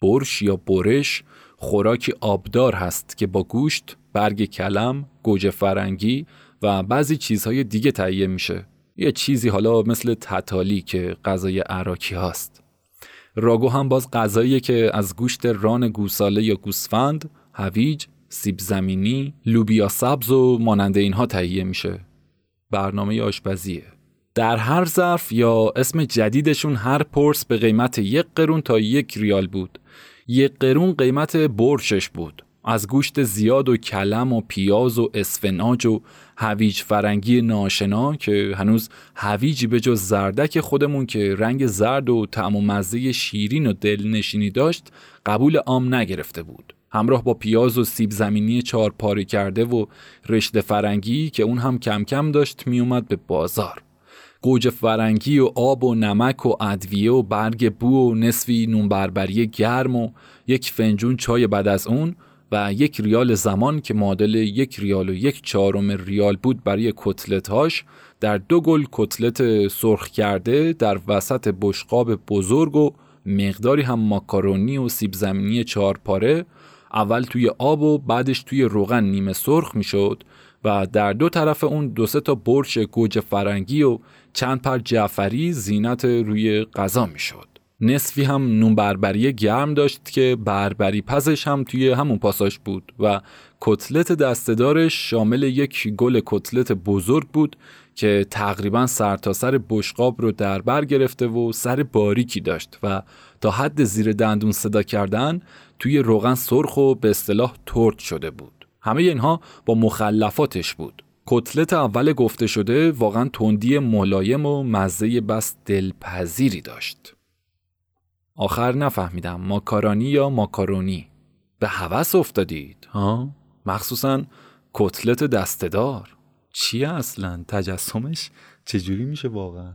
برش یا برش خوراکی آبدار هست که با گوشت، برگ کلم، گوجه فرنگی و بعضی چیزهای دیگه تهیه میشه. یه چیزی حالا مثل تتالی که غذای عراکی هست. راگو هم باز غذاییه که از گوشت ران گوساله یا گوسفند، هویج، سیب زمینی، لوبیا سبز و مانند اینها تهیه میشه. برنامه آشپزیه. در هر ظرف یا اسم جدیدشون هر پرس به قیمت یک قرون تا یک ریال بود یک قرون قیمت برشش بود از گوشت زیاد و کلم و پیاز و اسفناج و هویج فرنگی ناشنا که هنوز هویجی به جز زردک خودمون که رنگ زرد و طعم و مزه شیرین و دلنشینی داشت قبول عام نگرفته بود همراه با پیاز و سیب زمینی چهار پاره کرده و رشته فرنگی که اون هم کم کم داشت میومد به بازار. گوجه فرنگی و آب و نمک و ادویه و برگ بو و نصفی نون بربری گرم و یک فنجون چای بعد از اون و یک ریال زمان که معادل یک ریال و یک چهارم ریال بود برای کتلتاش در دو گل کتلت سرخ کرده در وسط بشقاب بزرگ و مقداری هم ماکارونی و سیب زمینی چهار پاره اول توی آب و بعدش توی روغن نیمه سرخ می‌شد و در دو طرف اون دو سه تا برش گوجه فرنگی و چند پر جعفری زینت روی غذا می‌شد. نصفی هم نون بربری گرم داشت که بربری پزش هم توی همون پاساش بود و کتلت دستدارش شامل یک گل کتلت بزرگ بود که تقریبا سرتاسر سر بشقاب رو در بر گرفته و سر باریکی داشت و تا حد زیر دندون صدا کردن توی روغن سرخ و به اصطلاح ترد شده بود. همه اینها با مخلفاتش بود. کتلت اول گفته شده واقعا تندی ملایم و مزه بس دلپذیری داشت. آخر نفهمیدم ماکارانی یا ماکارونی. به هوس افتادید ها؟ مخصوصا کتلت دستدار چیه اصلا؟ تجسمش چجوری میشه واقعا؟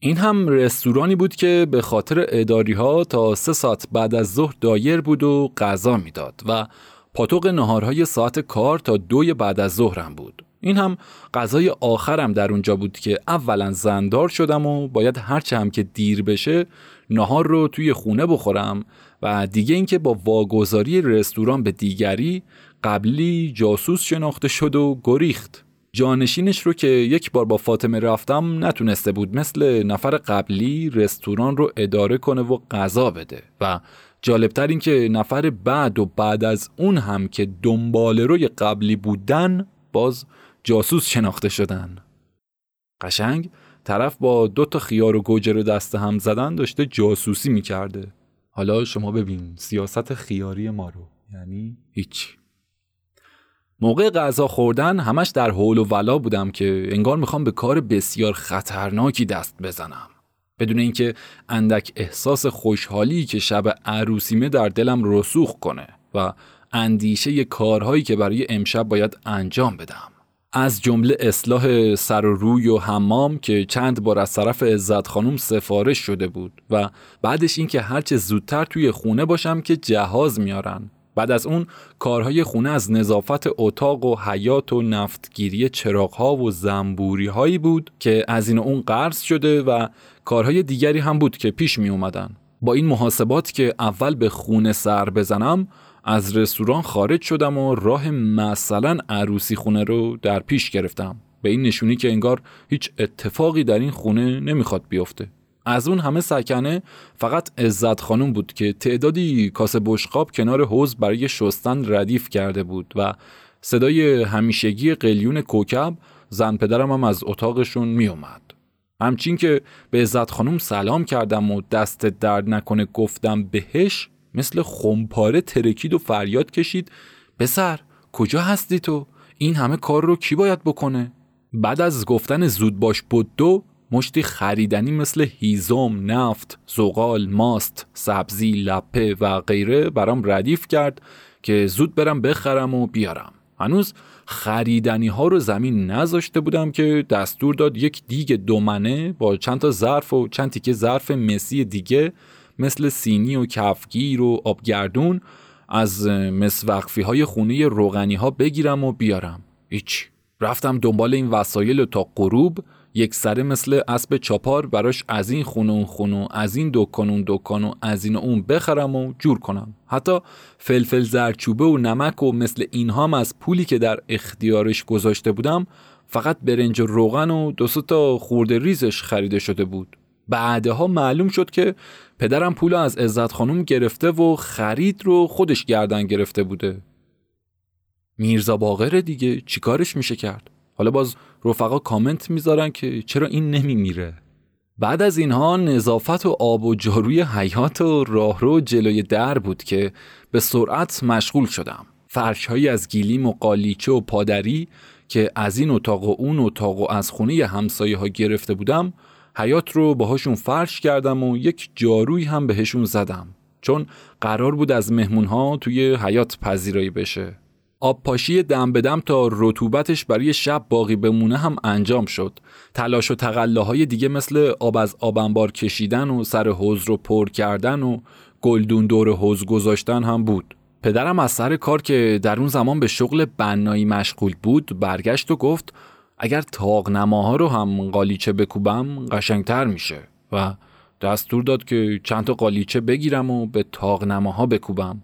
این هم رستورانی بود که به خاطر اداری ها تا سه ساعت بعد از ظهر دایر بود و غذا می‌داد و پاتوق نهارهای ساعت کار تا دوی بعد از ظهرم بود. این هم غذای آخرم در اونجا بود که اولا زندار شدم و باید هرچه هم که دیر بشه نهار رو توی خونه بخورم و دیگه اینکه با واگذاری رستوران به دیگری قبلی جاسوس شناخته شد و گریخت. جانشینش رو که یک بار با فاطمه رفتم نتونسته بود مثل نفر قبلی رستوران رو اداره کنه و غذا بده. و جالبتر این که نفر بعد و بعد از اون هم که دنبال روی قبلی بودن باز جاسوس شناخته شدن. قشنگ طرف با دو تا خیار و گوجه رو دست هم زدن داشته جاسوسی می‌کرده. حالا شما ببین سیاست خیاری ما رو یعنی هیچ. موقع غذا خوردن همش در حول و ولا بودم که انگار می‌خوام به کار بسیار خطرناکی دست بزنم. بدون اینکه اندک احساس خوشحالی که شب عروسیمه در دلم رسوخ کنه و اندیشه کارهایی که برای امشب باید انجام بدم. از جمله اصلاح سر و روی و حمام که چند بار از طرف عزت خانم سفارش شده بود و بعدش اینکه هرچه زودتر توی خونه باشم که جهاز میارن. بعد از اون کارهای خونه از نظافت اتاق و حیات و نفتگیری چراغها و زنبوری هایی بود که از این اون قرض شده و کارهای دیگری هم بود که پیش می اومدن. با این محاسبات که اول به خونه سر بزنم از رستوران خارج شدم و راه مثلا عروسی خونه رو در پیش گرفتم به این نشونی که انگار هیچ اتفاقی در این خونه نمی‌خواد بیفته از اون همه سکنه فقط عزت خانم بود که تعدادی کاسه بشقاب کنار حوز برای شستن ردیف کرده بود و صدای همیشگی قلیون کوکب زن پدرم هم از اتاقشون می اومد. همچین که به عزت خانم سلام کردم و دست درد نکنه گفتم بهش مثل خمپاره ترکید و فریاد کشید پسر کجا هستی تو؟ این همه کار رو کی باید بکنه؟ بعد از گفتن زود باش دو مشتی خریدنی مثل هیزم، نفت، زغال، ماست، سبزی، لپه و غیره برام ردیف کرد که زود برم بخرم و بیارم. هنوز خریدنی ها رو زمین نذاشته بودم که دستور داد یک دیگ دومنه با چند تا ظرف و چند تیکه ظرف مسی دیگه مثل سینی و کفگیر و آبگردون از مسوقفی های خونه روغنی ها بگیرم و بیارم. هیچ. رفتم دنبال این وسایل تا غروب یک سره مثل اسب چاپار براش از این خونه اون خونه از این دکان اون دکان و از این اون بخرم و جور کنم. حتی فلفل زرچوبه و نمک و مثل اینها هم از پولی که در اختیارش گذاشته بودم فقط برنج و روغن و دو تا خورده ریزش خریده شده بود. بعدها معلوم شد که پدرم پول از عزت خانوم گرفته و خرید رو خودش گردن گرفته بوده. میرزا باقر دیگه چیکارش میشه کرد؟ حالا باز رفقا کامنت می‌ذارن که چرا این نمیمیره؟ بعد از اینها نظافت و آب و جاروی حیات و راهرو جلوی در بود که به سرعت مشغول شدم. فرشهایی از گیلیم و قالیچه و پادری که از این اتاق و اون اتاق و از خونه همسایه ها گرفته بودم حیات رو باهاشون فرش کردم و یک جاروی هم بهشون زدم. چون قرار بود از مهمون ها توی حیات پذیرایی بشه. آب پاشی دم به دم تا رطوبتش برای شب باقی بمونه هم انجام شد. تلاش و تقلاهای دیگه مثل آب از آبنبار کشیدن و سر حوز رو پر کردن و گلدون دور حوز گذاشتن هم بود. پدرم از سر کار که در اون زمان به شغل بنایی مشغول بود برگشت و گفت اگر تاق نماها رو هم قالیچه بکوبم قشنگتر میشه. و دستور داد که چند تا قالیچه بگیرم و به تاق نماها بکوبم.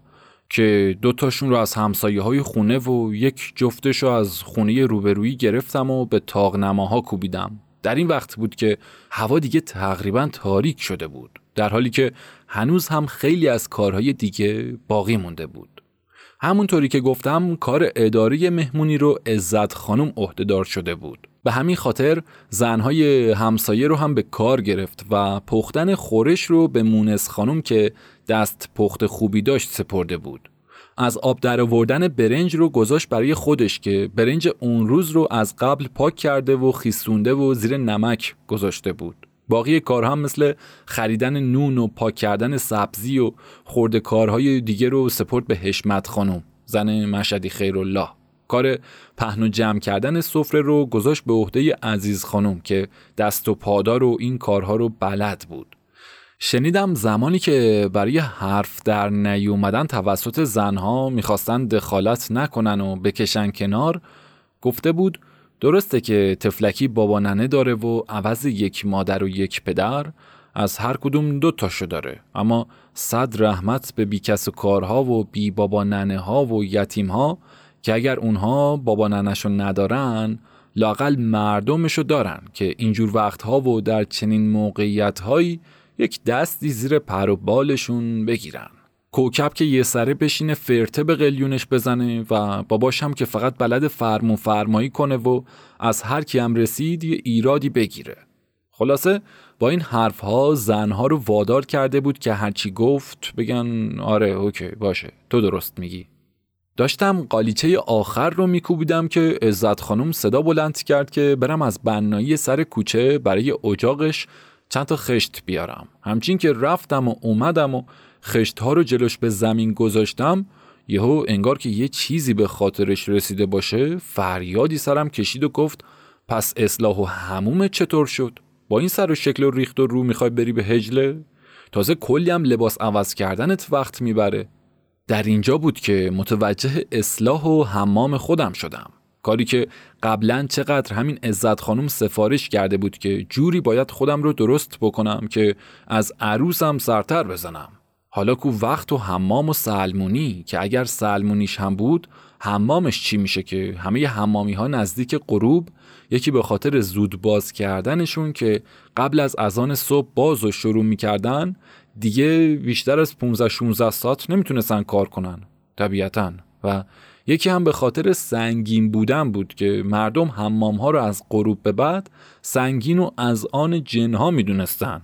که دوتاشون رو از همسایه های خونه و یک جفتش رو از خونه روبرویی گرفتم و به تاق نماها کوبیدم. در این وقت بود که هوا دیگه تقریبا تاریک شده بود در حالی که هنوز هم خیلی از کارهای دیگه باقی مونده بود. همونطوری که گفتم کار اداری مهمونی رو عزت خانم عهدهدار شده بود. به همین خاطر زنهای همسایه رو هم به کار گرفت و پختن خورش رو به مونس خانم که دست پخت خوبی داشت سپرده بود. از آب در آوردن برنج رو گذاشت برای خودش که برنج اون روز رو از قبل پاک کرده و خیسونده و زیر نمک گذاشته بود. باقی کارها مثل خریدن نون و پاک کردن سبزی و خورده کارهای دیگه رو سپرد به حشمت خانم زن مشدی خیرالله. کار پهن و جمع کردن سفره رو گذاشت به عهده عزیز خانم که دست و پادار و این کارها رو بلد بود. شنیدم زمانی که برای حرف در نیومدن توسط زنها می‌خواستن دخالت نکنن و بکشن کنار گفته بود درسته که تفلکی بابا ننه داره و عوض یک مادر و یک پدر از هر کدوم دو تاشو داره. اما صد رحمت به بیکس و کارها و بی بابا ننه ها و یتیم ها که اگر اونها بابا ننشو ندارن لاقل مردمشو دارن که اینجور وقتها و در چنین موقعیت هایی یک دستی زیر پر و بالشون بگیرن. کوکب که یه سره بشینه فرته به قلیونش بزنه و باباش هم که فقط بلد فرمون فرمایی کنه و از هر کی هم رسید یه ایرادی بگیره. خلاصه با این حرف ها زنها رو وادار کرده بود که هرچی گفت بگن آره اوکی باشه تو درست میگی. داشتم قالیچه آخر رو میکوبیدم که عزت خانم صدا بلند کرد که برم از بنایی سر کوچه برای اجاقش چند تا خشت بیارم. همچین که رفتم و اومدم و خشت ها رو جلوش به زمین گذاشتم یهو انگار که یه چیزی به خاطرش رسیده باشه فریادی سرم کشید و گفت پس اصلاح و هموم چطور شد؟ با این سر و شکل و ریخت و رو می‌خوای بری به هجله؟ تازه کلی هم لباس عوض کردنت وقت می‌بره. در اینجا بود که متوجه اصلاح و حمام خودم شدم. کاری که قبلا چقدر همین عزت خانم سفارش کرده بود که جوری باید خودم رو درست بکنم که از عروسم سرتر بزنم. حالا کو وقت و حمام و سلمونی که اگر سلمونیش هم بود حمامش چی میشه که همه حمامی ها نزدیک غروب؟ یکی به خاطر زود باز کردنشون که قبل از اذان صبح باز و شروع می‌کردن دیگه بیشتر از 15 16 ساعت نمی‌تونستن کار کنن طبیعتا. و یکی هم به خاطر سنگین بودن بود که مردم حمام ها رو از غروب به بعد سنگین و از آن جنها می‌دونستن.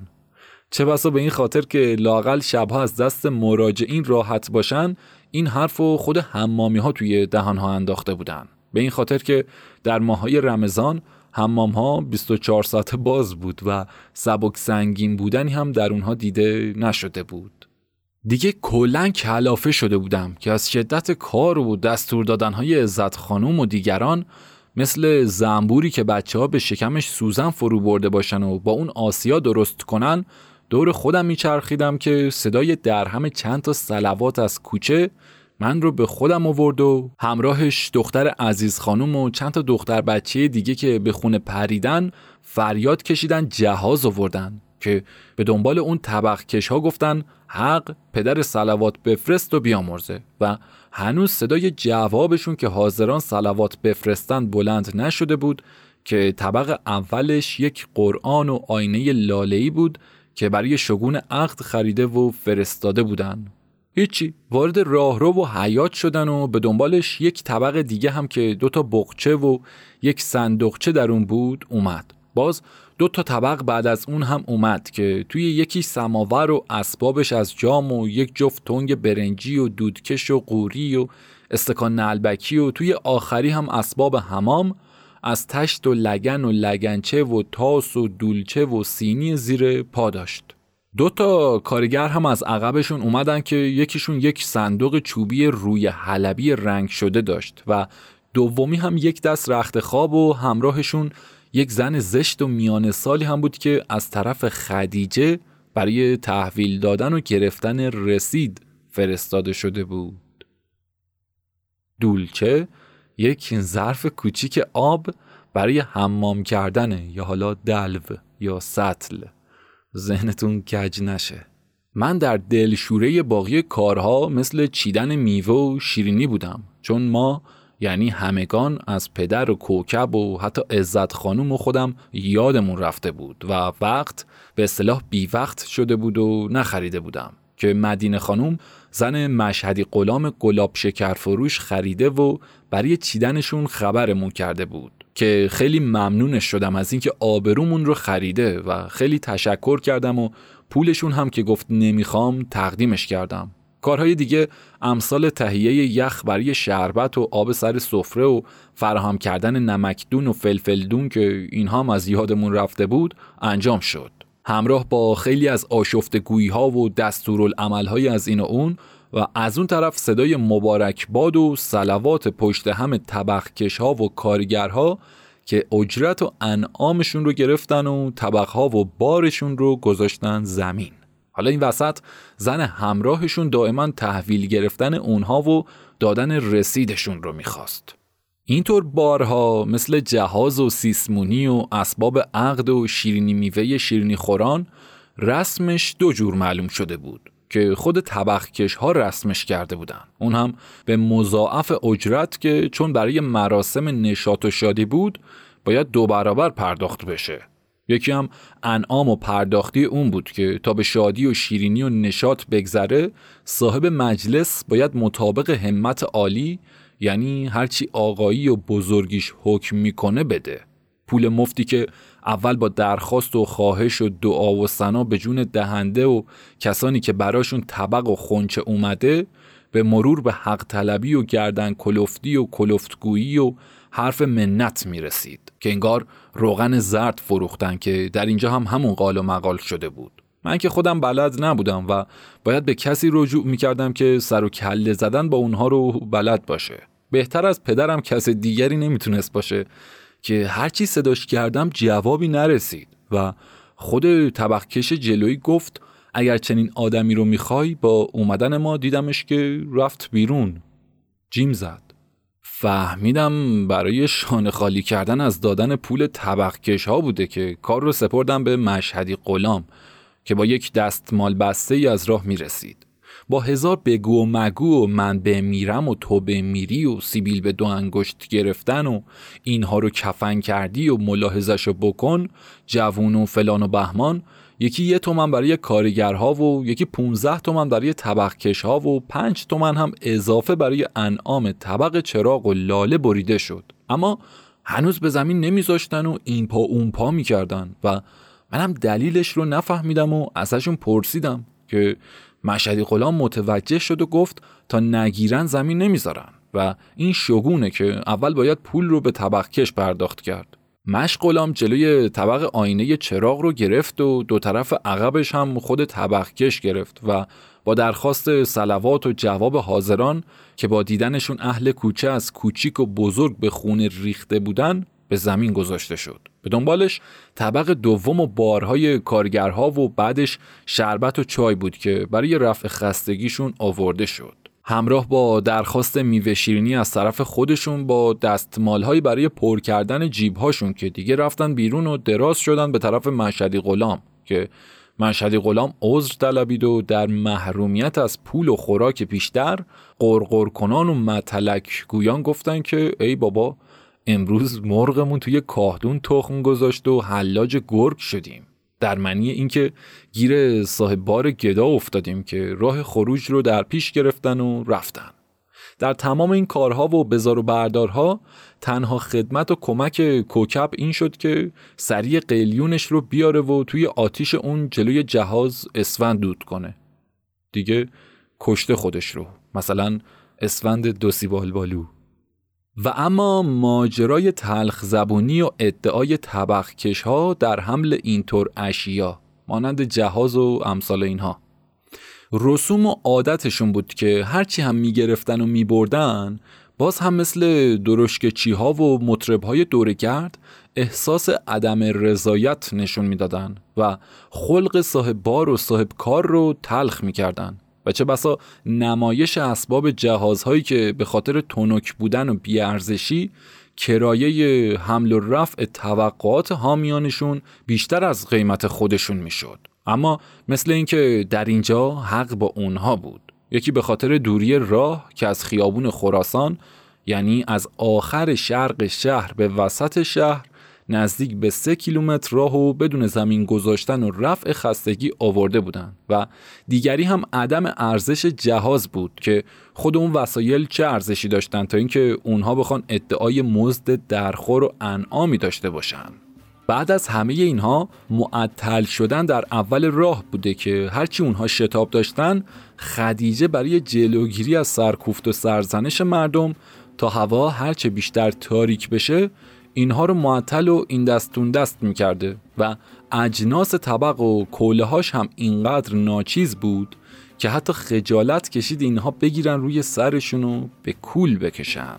چه بسا به این خاطر که لاقل شبها از دست مراجعین راحت باشن این حرف و خود حمامی ها توی دهان ها انداخته بودن. به این خاطر که در ماهای رمضان حمام ها 24 ساعته باز بود و سبک سنگین بودنی هم در اونها دیده نشده بود. دیگه کلا کلافه شده بودم که از شدت کار و دستور دادنهای عزت خانوم و دیگران مثل زنبوری که بچه ها به شکمش سوزن فرو برده باشن و با اون آسیا درست کنن دور خودم میچرخیدم که صدای درهم چند تا سلوات از کوچه من رو به خودم آورد و همراهش دختر عزیز خانم و چند تا دختر بچه دیگه که به خونه پریدن فریاد کشیدن جهاز آوردن که به دنبال اون طبق کش ها گفتن حق پدر سلوات بفرست و بیامرزه و هنوز صدای جوابشون که حاضران سلوات بفرستن بلند نشده بود که طبق اولش یک قرآن و آینه لاله‌ای بود که برای شگون عقد خریده و فرستاده بودن. هیچی وارد راهرو و حیات شدن و به دنبالش یک طبق دیگه هم که دو تا بغچه و یک صندوقچه در اون بود اومد. باز دو تا طبق بعد از اون هم اومد که توی یکی سماور و اسبابش از جام و یک جفت تنگ برنجی و دودکش و قوری و استکان نلبکی و توی آخری هم اسباب حمام از تشت و لگن و لگنچه و تاس و دولچه و سینی زیر پا داشت. دو تا کارگر هم از عقبشون اومدن که یکیشون یک صندوق چوبی روی حلبی رنگ شده داشت و دومی هم یک دست رخت خواب و همراهشون یک زن زشت و میان سالی هم بود که از طرف خدیجه برای تحویل دادن و گرفتن رسید فرستاده شده بود. دولچه یک ظرف کوچیک آب برای حمام کردنه یا حالا دلو یا سطل. ذهنتون کج نشه. من در دلشوره باقی کارها مثل چیدن میوه و شیرینی بودم چون ما یعنی همگان از پدر و کوکب و حتی عزت خانوم و خودم یادمون رفته بود و وقت به اصطلاح بی وقت شده بود و نخریده بودم که مدینه خانوم زن مشهدی غلام گلاب شکر فروش خریده و برای چیدنشون خبرمون کرده بود که خیلی ممنونش شدم از اینکه آبرومون رو خریده و خیلی تشکر کردم و پولشون هم که گفت نمی‌خوام تقدیمش کردم. کارهای دیگه امثال تهیه یخ برای شربت و آب سر سفره و فراهم کردن نمکدون و فلفلدون که اینها هم از یادمون رفته بود انجام شد. همراه با خیلی از آشفتگویی ها و دستورالعمل از این و اون و از اون طرف صدای مبارکباد و سلوات پشت هم طبقکش ها و کارگرها که اجرت و انعامشون رو گرفتن و طبقها و بارشون رو گذاشتن زمین. حالا این وسط زن همراهشون دائما تحویل گرفتن اونها و دادن رسیدشون رو می‌خواست. اینطور بارها مثل جهاز و سیسمونی و اسباب عقد و شیرینی میوه شیرینی خوران رسمش دو جور معلوم شده بود که خود طبخکش ها رسمش کرده بودن. اون هم به مضاعف اجرت که چون برای مراسم نشاط و شادی بود باید دو برابر پرداخت بشه. یکی هم انعام و پرداختی اون بود که تا به شادی و شیرینی و نشاط بگذره صاحب مجلس باید مطابق همت عالی یعنی هرچی آقایی و بزرگیش حکم می‌کنه بده. پول مفتی که اول با درخواست و خواهش و دعا و سنا به جون دهنده و کسانی که براشون طبق و خونچه اومده به مرور به حق طلبی و گردن کلفتی و کلفتگویی و حرف منت می رسید که انگار روغن زرد فروختن که در اینجا هم همون قال و مقال شده بود. من که خودم بلد نبودم و باید به کسی رجوع می کردم که سر و کله زدن با اونها رو بلد باشه. بهتر از پدرم کس دیگری نمی‌تونست باشه که هرچی صداش کردم جوابی نرسید و خود طبقکش جلویی گفت اگر چنین آدمی رو می‌خوای با اومدن ما دیدمش که رفت بیرون. جیم زد. فهمیدم برای شانه خالی کردن از دادن پول طبقکش ها بوده که کار رو سپردم به مشهدی غلام که با یک دستمال بسته ای از راه می‌رسید. با هزار بگو و مگو و من به میرم و تو به میری و سیبیل به دو انگشت گرفتن و اینها رو کفن کردی و ملاحظش رو بکن جوون و فلان و بهمان یکی یه تومن برای کارگرها و یکی 15 تومن برای طبق ها و پنج تومن هم اضافه برای انعام طبق چراغ و لاله بریده شد. اما هنوز به زمین نمیذاشتن و این پا اون پا می‌کردن و منم دلیلش رو نفهمیدم و ازشون پرسیدم که مشهدی غلام متوجه شد و گفت تا نگیرن زمین نمی‌ذارن و این شگونه که اول باید پول رو به طبق کش پرداخت کرد. مش غلام جلوی طبق آینه چراغ رو گرفت و دو طرف عقبش هم خود طبق کش گرفت و با درخواست سلوات و جواب حاضران که با دیدنشون اهل کوچه از کوچیک و بزرگ به خونه ریخته بودن به زمین گذاشته شد. به دنبالش طبق دوم و بارهای کارگرها و بعدش شربت و چای بود که برای رفع خستگیشون آورده شد. همراه با درخواست میوه شیرینی از طرف خودشون با دستمالهایی برای پر کردن جیبهاشون که دیگه رفتن بیرون و دراز شدن به طرف مشهدی غلام که مشهدی غلام عذر طلبید و در محرومیت از پول و خوراک پیشتر قرقر کنان و متلک گویان گفتن که ای بابا امروز مرغمون توی کاهدون تخم گذاشت و حلاج گرگ شدیم. در معنی اینکه گیر صاحب بار گدا افتادیم که راه خروج رو در پیش گرفتن و رفتن. در تمام این کارها و بزار و بردارها تنها خدمت و کمک کوکب این شد که سریع قلیونش رو بیاره و توی آتیش اون جلوی جهاز اسفند دود کنه. دیگه کشته خودش رو. مثلا اسفند دو بالو و اما ماجرای تلخ زبونی و ادعای طبقکش ها در حمل اینطور اشیا مانند جهاز و امثال اینها. رسوم و عادتشون بود که هرچی هم می‌گرفتن و میبردن باز هم مثل درشکچی ها و مطرب های دورگرد احساس عدم رضایت نشون می‌دادن و خلق صاحب بار و صاحب کار رو تلخ می‌کردن. و چه بسا نمایش اسباب جهازهایی که به خاطر تونک بودن و بیارزشی کرایه حمل و رفع توقعات حامیانشون بیشتر از قیمت خودشون می‌شد. اما مثل اینکه در اینجا حق با اونها بود. یکی به خاطر دوری راه که از خیابون خراسان یعنی از آخر شرق شهر به وسط شهر نزدیک به سه کیلومتر راه و بدون زمین گذاشتن و رفع خستگی آورده بودند و دیگری هم عدم ارزش جهاز بود که خود اون وسایل چه ارزشی داشتن تا اینکه اونها بخوان ادعای مزد درخور و انعامی داشته باشن بعد از همه اینها معطل شدن در اول راه بوده که هرچی اونها شتاب داشتن خدیجه برای جلوگیری از سرکوفت و سرزنش مردم تا هوا هرچه بیشتر تاریک بشه اینها رو معطل و این دستون دست می‌کرده و اجناس طبق و کولهاش هم اینقدر ناچیز بود که حتی خجالت کشید اینها بگیرن روی سرشون و به کول بکشن.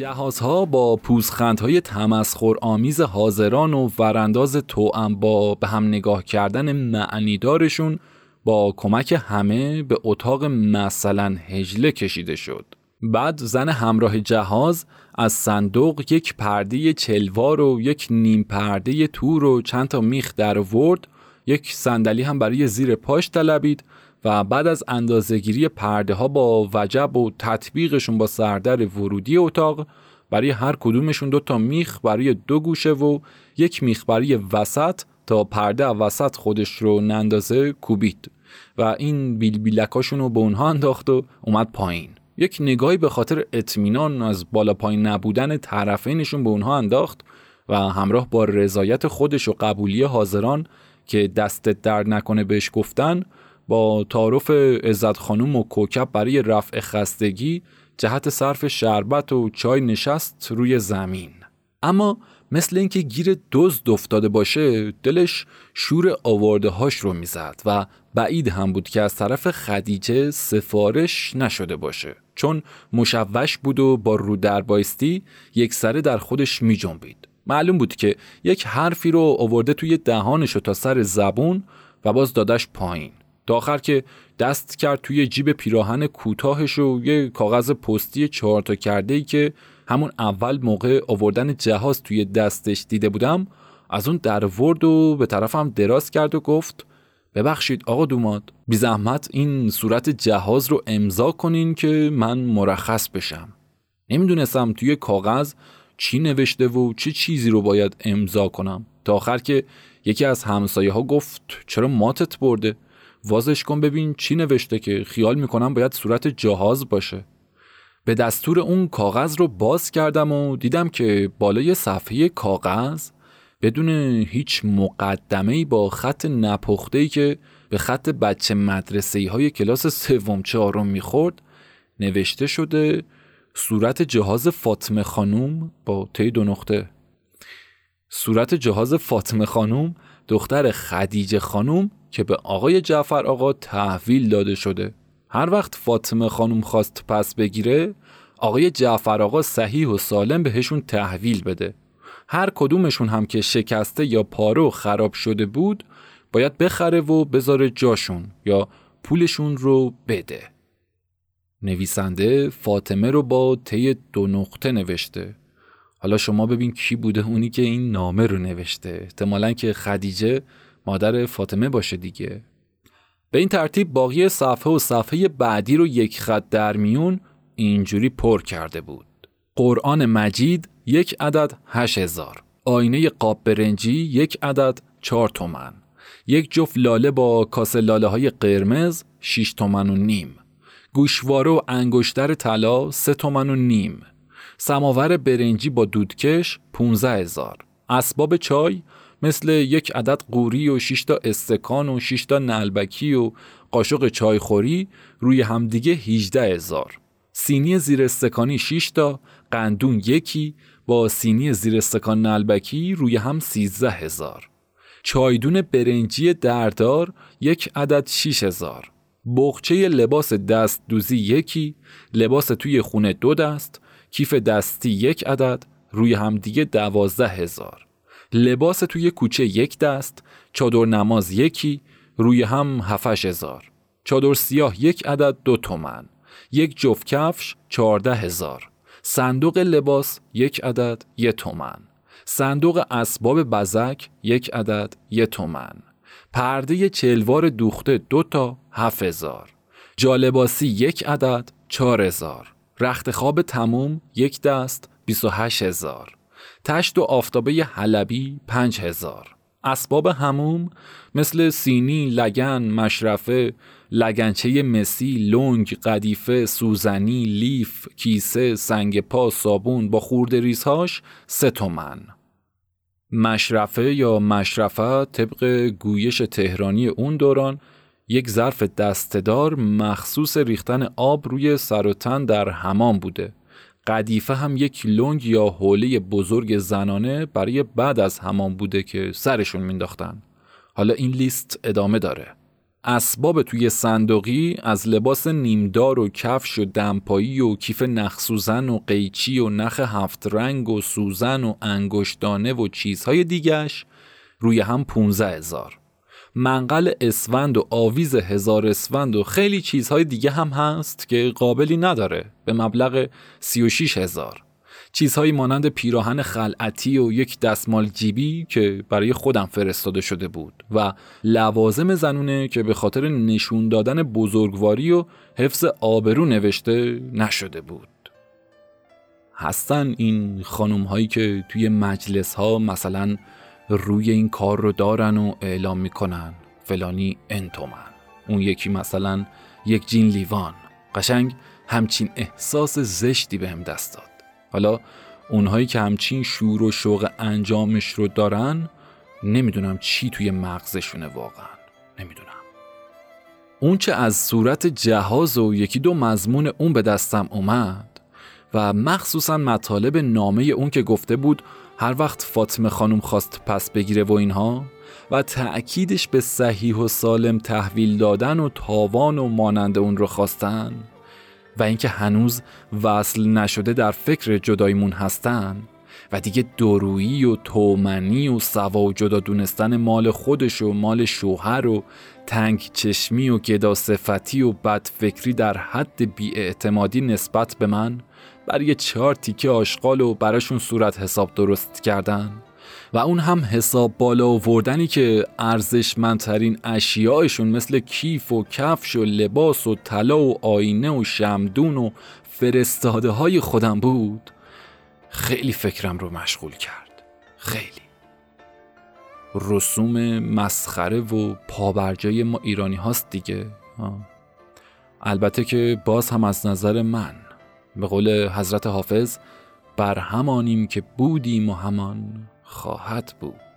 جهازها با پوزخندهای تمسخر آمیز حاضران و ورانداز توأم با به هم نگاه کردن معنیدارشون با کمک همه به اتاق مثلا هجله کشیده شد. بعد زن همراه جهاز از صندوق یک پرده چلوار و یک نیم پرده تور و چند تا میخ در ورد یک صندلی هم برای زیر پاش طلبید و بعد از اندازهگیری پرده ها با وجب و تطبیقشون با سردر ورودی اتاق برای هر کدومشون دو تا میخ برای دو گوشه و یک میخ برای وسط تا پرده وسط خودش رو نندازه کوبید و این بیل بیلکاشون رو به اونها انداخت و اومد پایین. یک نگاهی به خاطر اطمینان از بالا پایین نبودن طرفینشون به اونها انداخت و همراه با رضایت خودش و قبولی حاضران که دستت درد نکنه بهش گفتن با تعارف عزت خانوم و کوکب برای رفع خستگی جهت صرف شربت و چای نشست روی زمین. اما مثل اینکه گیر دزد افتاده باشه دلش شور آورده هاش رو می‌زد و بعید هم بود که از طرف خدیجه سفارش نشده باشه. چون مشوش بود و با رو در بایستی یک سره در خودش می جنبید. معلوم بود که یک حرفی رو آورده توی دهانش تا سر زبون و باز دادش پایین. تا آخر که دست کرد توی جیب پیراهن کوتاهش و یه کاغذ پستی چهار تا کرده ای که همون اول موقع آوردن جهاز توی دستش دیده بودم از اون در ورد و به طرفم دراز کرد و گفت ببخشید آقا دوماد بی زحمت این صورت جهاز رو امضا کنین که من مرخص بشم. نمی‌دونستم توی کاغذ چی نوشته و چه چیزی رو باید امضا کنم. تا آخر که یکی از همسایه ها گفت چرا ماتت برده؟ وازش کن ببین چی نوشته که خیال می‌کنم باید صورت جهاز باشه. به دستور اون کاغذ رو باز کردم و دیدم که بالای صفحه کاغذ بدون هیچ مقدمه با خط نپخته که به خط بچه مدرسه های کلاس سوم چهارم می‌خورد نوشته شده صورت جهاز فاطمه خانوم با تی دو نقطه. صورت جهاز فاطمه خانوم دختر خدیجه خانوم که به آقای جعفر آقا تحویل داده شده. هر وقت فاطمه خانوم خواست پس بگیره آقای جعفر آقا صحیح و سالم بهشون تحویل بده. هر کدومشون هم که شکسته یا پاره و خراب شده بود باید بخره و بذاره جاشون یا پولشون رو بده. نویسنده فاطمه رو با طی دو نقطه نوشته. حالا شما ببین کی بوده اونی که این نامه رو نوشته. احتمالا که خدیجه مادر فاطمه باشه دیگه. به این ترتیب باقی صفحه و صفحه بعدی رو یک خط در میون اینجوری پر کرده بود. قرآن مجید یک عدد هشت هزار. آینه قاب برنجی یک عدد چهار تومن. یک جفت لاله با کاسه لاله های قرمز شیش تومن و نیم. گوشواره و انگشتر طلا سه تومن و نیم. سماور برنجی با دودکش 15 هزار. اسباب چای مثل یک عدد قوری و 6 تا استکان و 6 تا نلبکی و قاشق چایخوری روی همدیگه 18 هزار. سینی زیر استکانی 6 تا قندون یکی با سینی زیر استکان نلبکی روی هم 13 هزار. چایدون برنجی دردار یک عدد 6 هزار. بغچه لباس دست دوزی یکی لباس توی خونه دو دست کیف دستی یک عدد روی همدیگه دوازده هزار. لباس توی کوچه یک دست چادر نماز یکی روی هم هفش هزار. چادر سیاه یک عدد دو تومن. یک جفت کفش چارده هزار. صندوق لباس یک عدد یه تومن. صندوق اسباب بزک یک عدد یه تومن. پرده چلوار دوخته دو تا هفت هزار. جالباسی یک عدد چار هزار. رخت خواب تموم یک دست بیست و هشت هزار. تشت و آفتابه حلبی پنج هزار اسباب هموم مثل سینی، لگن، مشرفه، لگنچه مسی، لنگ، قدیفه، سوزنی، لیف، کیسه، سنگ پا، صابون با خورد ریزهاش سه تومن. مشرفه یا مشرفه طبق گویش تهرانی اون دوران یک ظرف دستدار مخصوص ریختن آب روی سر و تن در حمام بوده قدیفه هم یک لنگ یا حوله بزرگ زنانه برای بعد از همان بوده که سرشون مینداختن حالا این لیست ادامه داره. اسباب توی صندوقی از لباس نیمدار و کفش و دمپایی و کیف نخسوزن و قیچی و نخ هفت رنگ و سوزن و انگشتانه و چیزهای دیگش روی هم پونزه هزار. منقل اسفند و آویز هزار اسفند و خیلی چیزهای دیگه هم هست که قابلی نداره. به مبلغ 36 هزار. چیزهایی مانند پیراهن خلعتی و یک دستمال جیبی که برای خودم فرستاده شده بود و لوازم زنونه که به خاطر نشون دادن بزرگواری و حفظ آبرو نوشته نشده بود. هستن این خانوم هایی که توی مجلس ها مثلا روی این کار رو دارن و اعلام می‌کنن. فلانی انتومن. اون یکی مثلا یک جین لیوان. قشنگ همچین احساس زشتی بهم دست داد. حالا اونهایی که همچین شور و شوق انجامش رو دارن نمی‌دونم چی توی مغزشونه واقعا. نمی‌دونم. اون چه از صورت جهاز و یکی دو مضمون اون به دستم اومد و مخصوصا مطالب نامه اون که گفته بود هر وقت فاطمه خانم خواست پس بگیره و اینها و تأکیدش به صحیح و سالم تحویل دادن و تاوان و مانند اون رو خواستن و اینکه هنوز وصل نشده در فکر جدایمون هستن و دیگه درویی و تومنی و سوا و جدا دونستن مال خودش و مال شوهر و تنگ چشمی و گدا صفتی و بدفکری در حد بیاعتمادی نسبت به من برای چهار تیکه آشغال و براشون صورت حساب درست کردن و اون هم حساب بالا آوردنی که ارزشمندترین اشیاءشون مثل کیف و کفش و لباس و طلا و آینه و شمدون و فرستاده های خودم بود. خیلی فکرم رو مشغول کرد. خیلی. رسوم مسخره و پابرجای ما ایرانی هاست دیگه. البته که باز هم از نظر من به قول حضرت حافظ بر همانیم که بودیم و همان خواهد بود.